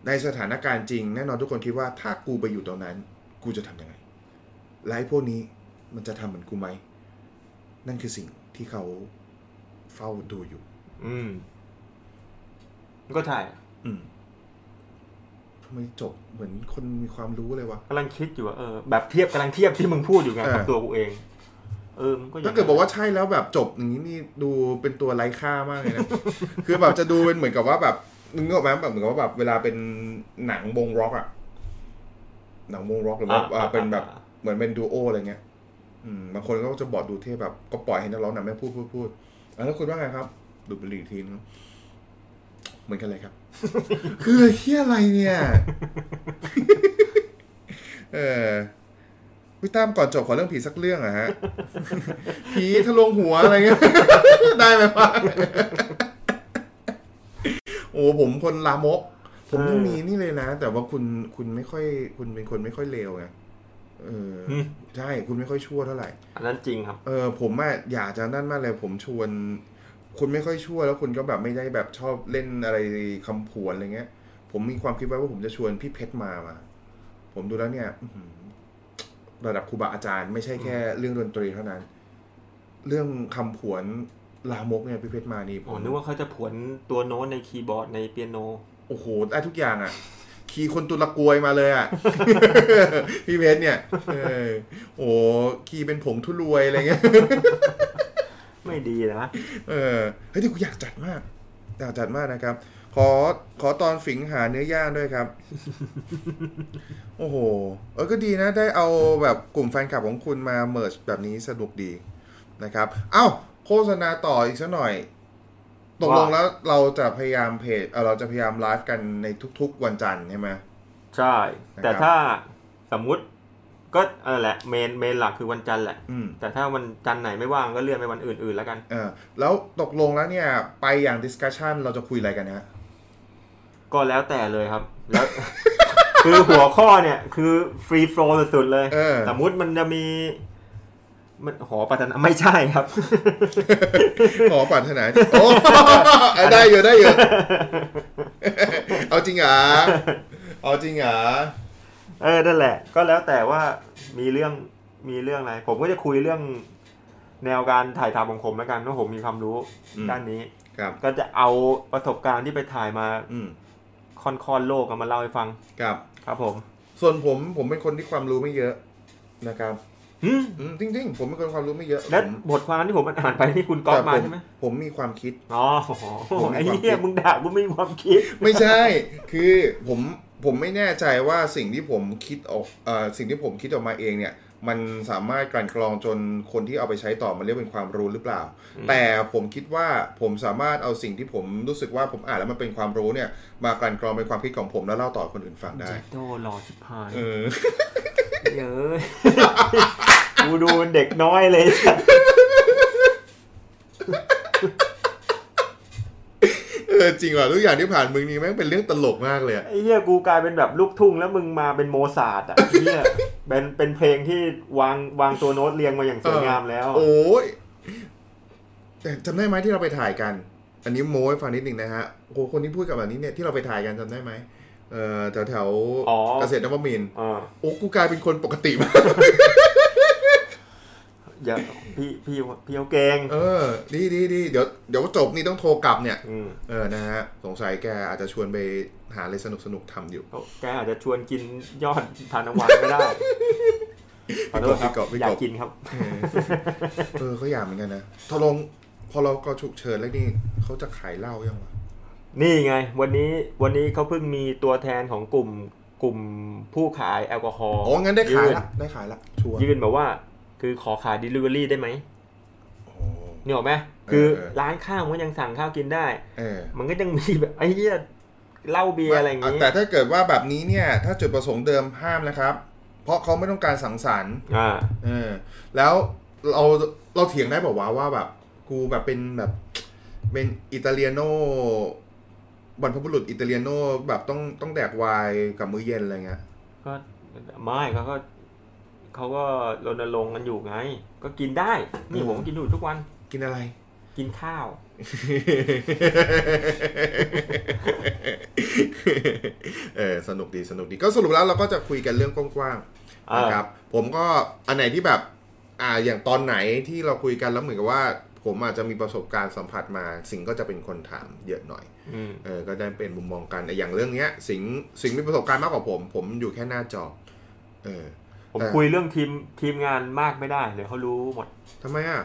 ในสถานการณ์จริง แน่นอนทุกคนคิดว่าถ้ากูไปอยู่ตรงนั้น กูจะทำยังไงและไอ้พวกนี้มันจะทำเหมือนกูไหม นั่นคือสิ่งที่เขาเฝ้าดูอยู่ อืมก็ใช่อืมทำไมจบเหมือนคนมีความรู้เลยวะกำลังคิดอยู่ว่าเออแบบเทียบกำลังเทียบที่มึงพูดอยู่ไงเออกับตัวกูเอง เออมันก็ย่งถ้าเกิดบอกว่าใช่แล้วแบบจบอย่างนี้นี่ดูเป็นตัวไร้ค่ามากเลยนะ คือแบบจะดูเป็นเหมือนกับว่าแบบนึกออกไหมแบบเหมือนกับว่าแบบเวลาเป็นหนังวงร็อกอะ หนังวงร็อกหรือว่าอ่าเป็นแบบเหมือนเป็นดูโออะไรเงี้ยอืมบางคนก็จะบอกดูเท่แบบก็ปล่อยให้นักร้องหนังแม่งพูดพูดพูดอะแล้วคุณว่าไงครับ ดูเป็นอีกทีนึงเหมือนกันเลยครับ คือเฮียอะไรเนี่ย เออพี่ตั้มก่อนจบขอเรื่องผีสักเรื่องอะฮะ ผีทะลวงหัวอะไรเงี้ย ได้ไหมวะโอ้ผมคนลามก ผมยังมีนี่เลยนะ แต่ว่าคุณคุณไม่ค่อย คุณเป็นคนไม่ค่อยเลวไงเอออมใช่คุณไม่ค่อยชั่วเท่าไหร่ อันนั้นจริงครับ เออผมอะอยากจะนั่นมากเลย ผมชวน คุณไม่ค่อยชั่วแล้วคุณก็แบบไม่ได้แบบชอบเล่นอะไรคำผวนอะไรเงี้ย ผมมีความคิดไว้ว่าผมจะชวนพี่เพชรมามาผมดูแล้วเนี่ยอื้อหือระดับครูบาอาจารย์ไม่ใช่แค่เรื่องดนตรีเท่านั้น เรื่องคำผวนลามกเนี่ยพี่เพชรมานี่ผโอ้มนึกว่าเขาจะผวนตัวโน้ตในคีย์บอร์ดในเปียโน โอ้โหได้ทุกอย่างอะขี่คนตุลกวยมาเลยอะพี่เพชรเนี่ยเออโอ้ขี่เป็นผงทุรวยอะไรเงี้ย ไม่ดีนะ เออเฮ้ยที่กูอยากจัดมาก อยากจัดมากนะครับ ขอขอตอนฝิงหาเนื้อย่างด้วยครับ โอ้โห เออก็ดีนะ ได้เอาแบบกลุ่มแฟนคลับของคุณมาเมิร์ชแบบนี้สนุกดีนะครับ เอ้า โฆษณาต่ออีกสักหน่อย ตกลงแล้วเราจะพยายามเพจเออเราจะพยายามไลฟ์กันในทุกๆวันจันทร์ใช่ไหมใช่นะครับแต่ถ้าสมมุติก็เออแหละ main main หลักคือวันจันทร์แหละอืมแต่ถ้าวันจันทร์ไหนไม่ว่างก็เลื่อนไปวันอื่นๆแล้วกันเออแล้วตกลงแล้วเนี่ย ไปอย่าง Discussion เราจะคุยอะไรกันฮะก็แล้วแต่เลยครับ แล้ว คือหัวข้อเนี่ย คือ free flow สุดๆเลยเออสมมุติมันจะมี มันหอปัตนาไม่ใช่ครับขอปรารถนาโอ้ได้อยู่ได้อยู่เอาจริงเหรอเอาจริงเหรอเออนั่นแหละ ก็แล้วแต่ว่ามีเรื่องมีเรื่องอะไร ผมก็จะคุยเรื่องแนวการถ่ายทำของผมแล้วกันเพราะผมมีความรู้อืมด้านนี้ครับก็จะเอาประสบการณ์ที่ไปถ่ายมาอืมค่อนๆโลกกันมาเล่าให้ฟังครับ ครับผม ส่วนผมผมเป็นคนที่ความรู้ไม่เยอะนะครับหืมอืม จริงๆ ผมเป็นคนความรู้ไม่เยอะและผมบทความที่ผมอ่านไปที่คุณก๊อปมาแต่ใช่ไหมผมมีความคิดอ๋อผมมีไอ้ความคิดเหี้ยมึงด่ากูไม่มีความคิด ไม่ใช่ คือผมผมไม่แน่ใจว่าสิ่งที่ผมคิดออกเอ่อสิ่งที่ผมคิดออกมาเองเนี่ย มันสามารถกลั่นกรองจนคนที่เอาไปใช้ต่อมันเรียกเป็นความรู้หรือเปล่าอืมแต่ผมคิดว่าผมสามารถเอาสิ่งที่ผมรู้สึกว่าผมอ่านแล้วมันเป็นความรู้เนี่ย มากลั่นกรองเป็นความคิดของผมแล้วเล่าต่อคนอื่นฟังได้เจ็ดโตหล่อชิบหายเออเยอะกู ดูเป็นเด็กน้อยเลยสัสเออจริงว่ะทุกอย่างที่ผ่านมึงนี่แม่งเป็นเรื่องตลกมากเลยอะไอ้เหี้ยกูกลายเป็นแบบลูกทุ่งแล้วมึงมาเป็นโมซาร์ทอะไอ้เหี้ยเป็นเป็นเพลงที่วางวางตัวโน้ตเรียงมาอย่างสวยงามแล้ว โอ้ยแต่จำได้ไหมที่เราไปถ่ายกัน อันนี้โม้ให้ฟังนิดหนึ่งนะฮะโอ้โหคนที่พูดกับแบบนี้เนี่ยที่เราไปถ่ายกันจำได้ไหมเออแถวแถวๆอ๋อเกษตรนวมินทร์อ่าโอ้กูกลายเป็นคนปกติมาก อย่าพี่พี่พี่เอาเก่งเออ ดีดีดีเดี๋ยวเดี๋ยวจบนี่ต้องโทรกลับเนี่ยอืมเออนะฮะสงสัยแกอาจจะชวนไปหาอะไรสนุกสนุกๆทำอยู่แกอาจจะชวนกินยอดทานตะวันก็ได้ขอโทษครับพี่กบพี่กบอยากกินครับเออเออเขาอยากเหมือนกันนะทลงพอเราก็ฉุกเฉินแล้วนี่เขาจะขายเหล้ายังวะนี่ไง วันนี้วันนี้เขาเพิ่งมีตัวแทนของกลุ่มกลุ่มผู้ขายแอลกอฮอล์อ๋องั้นได้ขายนละได้ขายละชัวร์ยื่นแบบว่า คือขอขาย delivery ได้ไหมโอ้นี่หรอกไหมคือเออร้านข้าวมันยังสั่งข้าวกินได้เออมันก็ยังมีแบบไอ้เหี้ยเหล้าเบียร์อะไรอย่างงี้แต่ถ้าเกิดว่าแบบนี้เนี่ย ถ้าจุดประสงค์เดิมห้ามนะครับ เพราะเขาไม่ต้องการสังสรรค์อ่าเออ แล้วเราเราเถียงได้บอกว่าวะว่าแบบ กูแบบเป็นแบบเป็นอิตาเลียโนบรรพบุรุษอิตาเลียโนแบบต้องต้องแดกไวน์กับมื้อเย็นอะไรเงี้ยก็ไม่เขาก็ เขาก็รณรงค์กันอยู่ไง ก็กินได้ นี่เออผมกินอยู่ทุกวัน กินอะไร กินข้าว เออสนุกดีสนุกดีก็สรุปแล้วเราก็จะคุยกันเรื่องกว้างๆอ่านนะครับ ผมก็อันไหนที่แบบ อ่าอย่างตอนไหนที่เราคุยกันแล้วเหมือนกับว่าผมอาจจะมีประสบการณ์สัมผัสมาสิ่งก็จะเป็นคนถามเยอะหน่อยอืมเออก็ได้เป็นมุมมองกันแต่อย่างเรื่องเนี้ย สิงสิงมีประสบการณ์มากกว่าผม ผมอยู่แค่หน้าจอเออ ผมแต่คุยเรื่องทีมทีมงานมากไม่ได้เดี๋ยวเขารู้หมดทำไมอะ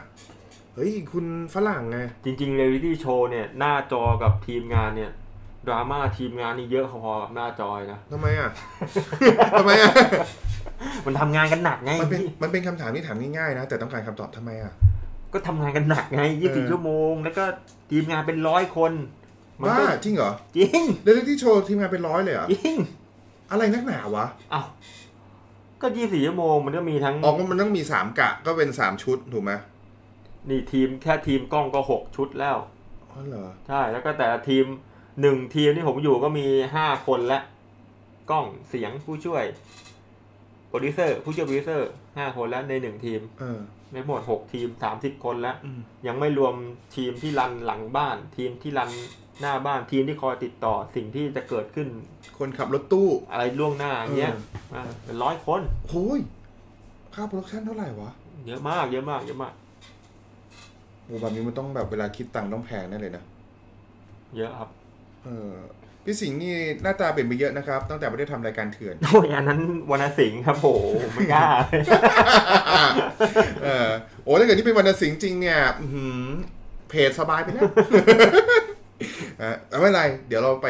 เฮ้ย คุณฝรั่งไง จริงๆเรียลิตี้โชว์เนี่ย หน้าจอกับทีมงานเนี่ยดราม่าทีมงานนี่เยอะพอๆกับหน้าจอยนะทำไมอะทำไมอะ มันทำงานกันหนักไง มันเป็นมันเป็นคำถามที่ถามง่ายๆนะ แต่ต้องการคำตอบทำไมอะ ก็ทำงานกันหนักไงยี่สิบเออชั่วโมง แล้วก็ทีมงานเป็นร้อยคนมันบ้าก็จริงเหรอ จริงเรลลิตี้โชว์ทีมงานเป็นร้อยเลยเหรอจริงอะไรนักหนาวะเอ้า ก็ยี่สิบชั่วโมงมันก็มีทั้งออกมามันต้องมีสามกะก็เป็นสามชุดถูกไหมนี่ทีมแค่ทีมกล้องก็หกชุดแล้วอ๋อเหรอใช่แล้วก็แต่ละทีมหนึ่งทีมที่ผมอยู่ก็มีห้าคนและกล้องเสียงผู้ช่วยโปรดิวเซอร์ผู้ช่วยโปรดิวเซอร์ห้าคนแล้วในหนึ่งทีมเออในหมดหกทีมสามสิบคนแล้วอืมยังไม่รวมทีมที่ run หลังบ้าน ทีมที่ run หน้าบ้านทีมที่คอยติดต่อสิ่งที่จะเกิดขึ้น คนขับรถตู้ อะไรล่วงหน้าอย่างเงี้ยเป็นร้อยคนโอ้ยค่า production เท่าไหร่วะ เยอะมาก เยอะมาก เยอะมากโอ้แบบนี้มันต้องแบบเวลาคิดตังค์ต้องแพงแน่เลยนะ เยอะครับ เออพี่สิงห์นี่หน้าตาเปลี่ยนไปเยอะนะครับ ตั้งแต่ไม่ได้ทำรายการเถื่อนโอ้ยอันนั้นวรรณสิงห์ครับโหไม่กล้าเออโอ้ถ้าเกิดนี่เป็นวันสิงห์จริงเนี่ยอื้อหือเพจสบายไปแล้ว อะแต่ไม่เป็นไร เดี๋ยวเราไป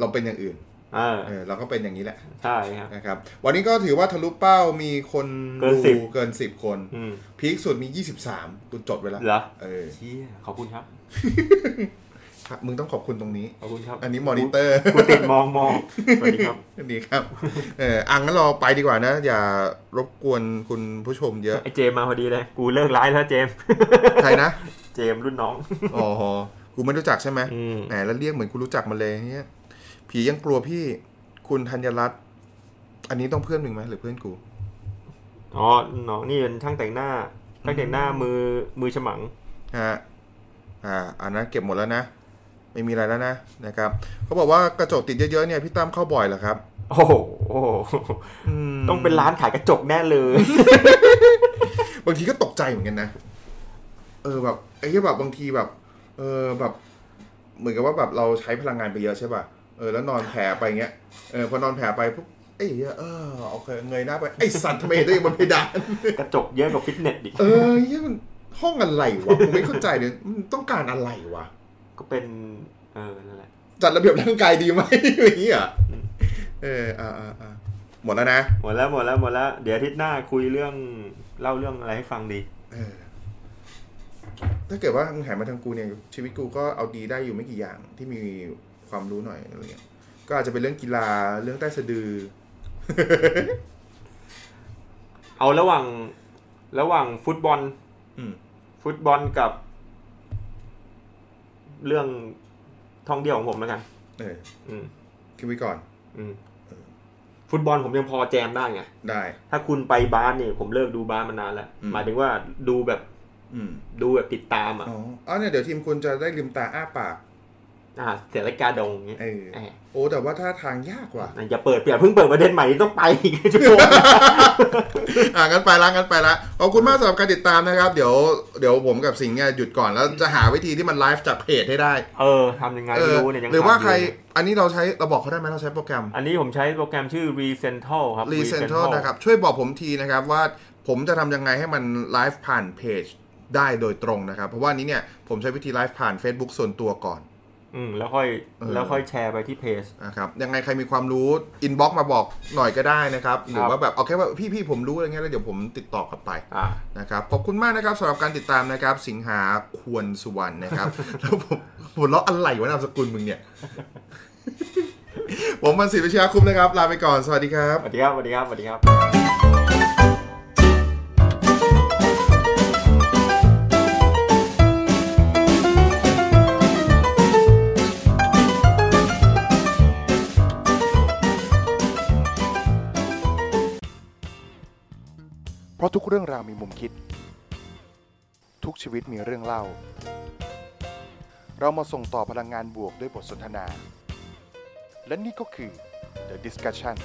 เราเป็นอย่างอื่นเออเออเราก็เป็นอย่างนี้แหละใช่ครับ นะครับ วันนี้ก็ถือว่าทะลุเป้ามีคนเกินดู10เกินสิบคน อืมพีคสุดมี 23ตุจดไว้แล้วเหรอเออ เชี่ยขอบคุณครับครับ มึงต้องขอบคุณตรงนี้ ขอบคุณครับอันนี้มอนิเตอร์ กูติดมองมองสวัสดีครับ ดีครับ เอออังงั้นเราไปดีกว่านะ อย่ารบกวนคุณผู้ชมเยอะ ไอเจมมาพอดีเลย กูเลิกไลฟ์แล้วเจม ใครนะ เจมรุ่นน้อง อ๋อ กูไม่รู้จักใช่ไหมอืมแหมแล้วเรียกเหมือนกูรู้จักมันเลยเนี่ยผียังกลัวพี่คุณธัญรัตน์อันนี้ต้องเพื่อนมึงไหมหรือเพื่อนกูอ๋อน้องนี่เป็นช่างแต่งหน้าช่างแต่งหน้ามือมือฉมังฮะอ่าอันนั้นเก็บหมดแล้วนะไปไม่มีอะไรแล้วนะนะครับเขาบอกว่ากระจกติดเยอะๆเนี่ยพี่ตั้มเข้าบ่อยเหรอครับ โอ้โหอืมต้องเป็นร้านขายกระจกแน่เลย บางทีก็ตกใจเหมือนกันนะ เออแบบไอ้ที่แบบบางทีแบบ เออแบบเหมือนกับว่าแบบเราใช้พลังงานไปเยอะใช่ป่ะเออแล้วนอนแผลไปเงี้ยเออพอนอนแผลไปปุ๊บไอ้เหี้ยเออโอเคเงยหน้าไปไอ้สัตว์ทำไมตัวเองบนเพดานกระจกเยอะกว่าฟิตเนสอีกเออเหี้ยมันห้องอะไรวะผมไม่เข้าใจเลยมันต้องการอะไรวะก็เป็นเออนั่นแหละจัดระเบียบร่างกายดีไหมอย่างนี้อะเอออ่าอ่าอ่าหมดแล้วนะหมดแล้วหมดแล้วหมดแล้ว เดี๋ยวอาทิตย์หน้าคุยเรื่องเล่าเรื่องอะไรให้ฟังดี เออ ถ้าเกิดว่ามึงหันมาทางกูเนี่ยชีวิตกูก็เอาดีได้อยู่ไม่กี่อย่างที่มีความรู้หน่อยอะไรเงี้ยก็อาจจะเป็นเรื่องกีฬาเรื่องใต้สะดือ เอาระหว่างระหว่างฟุตบอลอืมฟุตบอลกับ เรื่องท่องเที่ยวของผมแล้วกันเอออืมคิดไว้ก่อน อืมฟุตบอลผมยังพอแจมได้ไงได้ ถ้าคุณไปบาสเนี่ยผมเลิกดูบาสมานานแล้วอืมหมายถึงว่าดูแบบอืม ดูแบบติดตามอะอ๋ออ๋อเนี่ยเดี๋ยวทีมคุณจะได้ลืมตาอ้าปากอ่าเสียรายกาดงอย่างเงี้ยเออแหมโอ้แต่ว่าท่าทางยากว่ะอย่าเปิดอย่าเพิ่งเปิดประเด็นใหม่ต้องไปอีกชั่วโมงอ่างั้นไปละงั้นไปละขอบคุณมากสำหรับการติดตามนะครับ เดี๋ยวเดี๋ยวผมกับสิงห์เนี่ยหยุดก่อนแล้วจะหาวิธีที่มันไลฟ์จากเพจให้ได้ เออทำยังไงเอไม่อรู้เนี่ยยังหรือว่าทำยู่ใครอันนี้เราใช้เราบอกเขาได้ไหมเราใช้โปรแกรม อันนี้ผมใช้โปรแกรมชื่อ Recentral ครับ Recentral นะครับช่วยบอกผมทีนะครับว่าผมจะทำยังไงให้มันไลฟ์ผ่านเพจ ได้โดยตรงนะครับ เพราะว่านี้เนี่ยผมใช้วิธีไลฟ์ผ่าน Facebook ส่วนตัวก่อนอืมแล้วค่อยเออแล้วค่อยแชร์ไปที่เพจนะครับยังไงใครมีความรู้ inbox มาบอกหน่อยก็ได้นะครับ หรือครับว่าแบบเอาแค่ว่าพี่พี่ผมรู้อะไรเงี้ยแล้วเดี๋ยวผมติดต่อกลับไปอ่านะครับขอบคุณมากนะครับสำหรับการติดตามนะครับ สิงหาควรสุวรรณนะครับ แล้วผมหัวเราะอะไรวะนามสกุลมึงเนี่ย ผมมันศิริวิชยาคุ้มนะครับ ลาไปก่อนสวัสดีครับสวัสดีครับสวัสดีครับสวัสดีครับ เพราะทุกเรื่องราวมีมุมคิด ทุกชีวิตมีเรื่องเล่า เรามาส่งต่อพลังงานบวกด้วยบทสนทนา และนี่ก็คือ The Discussion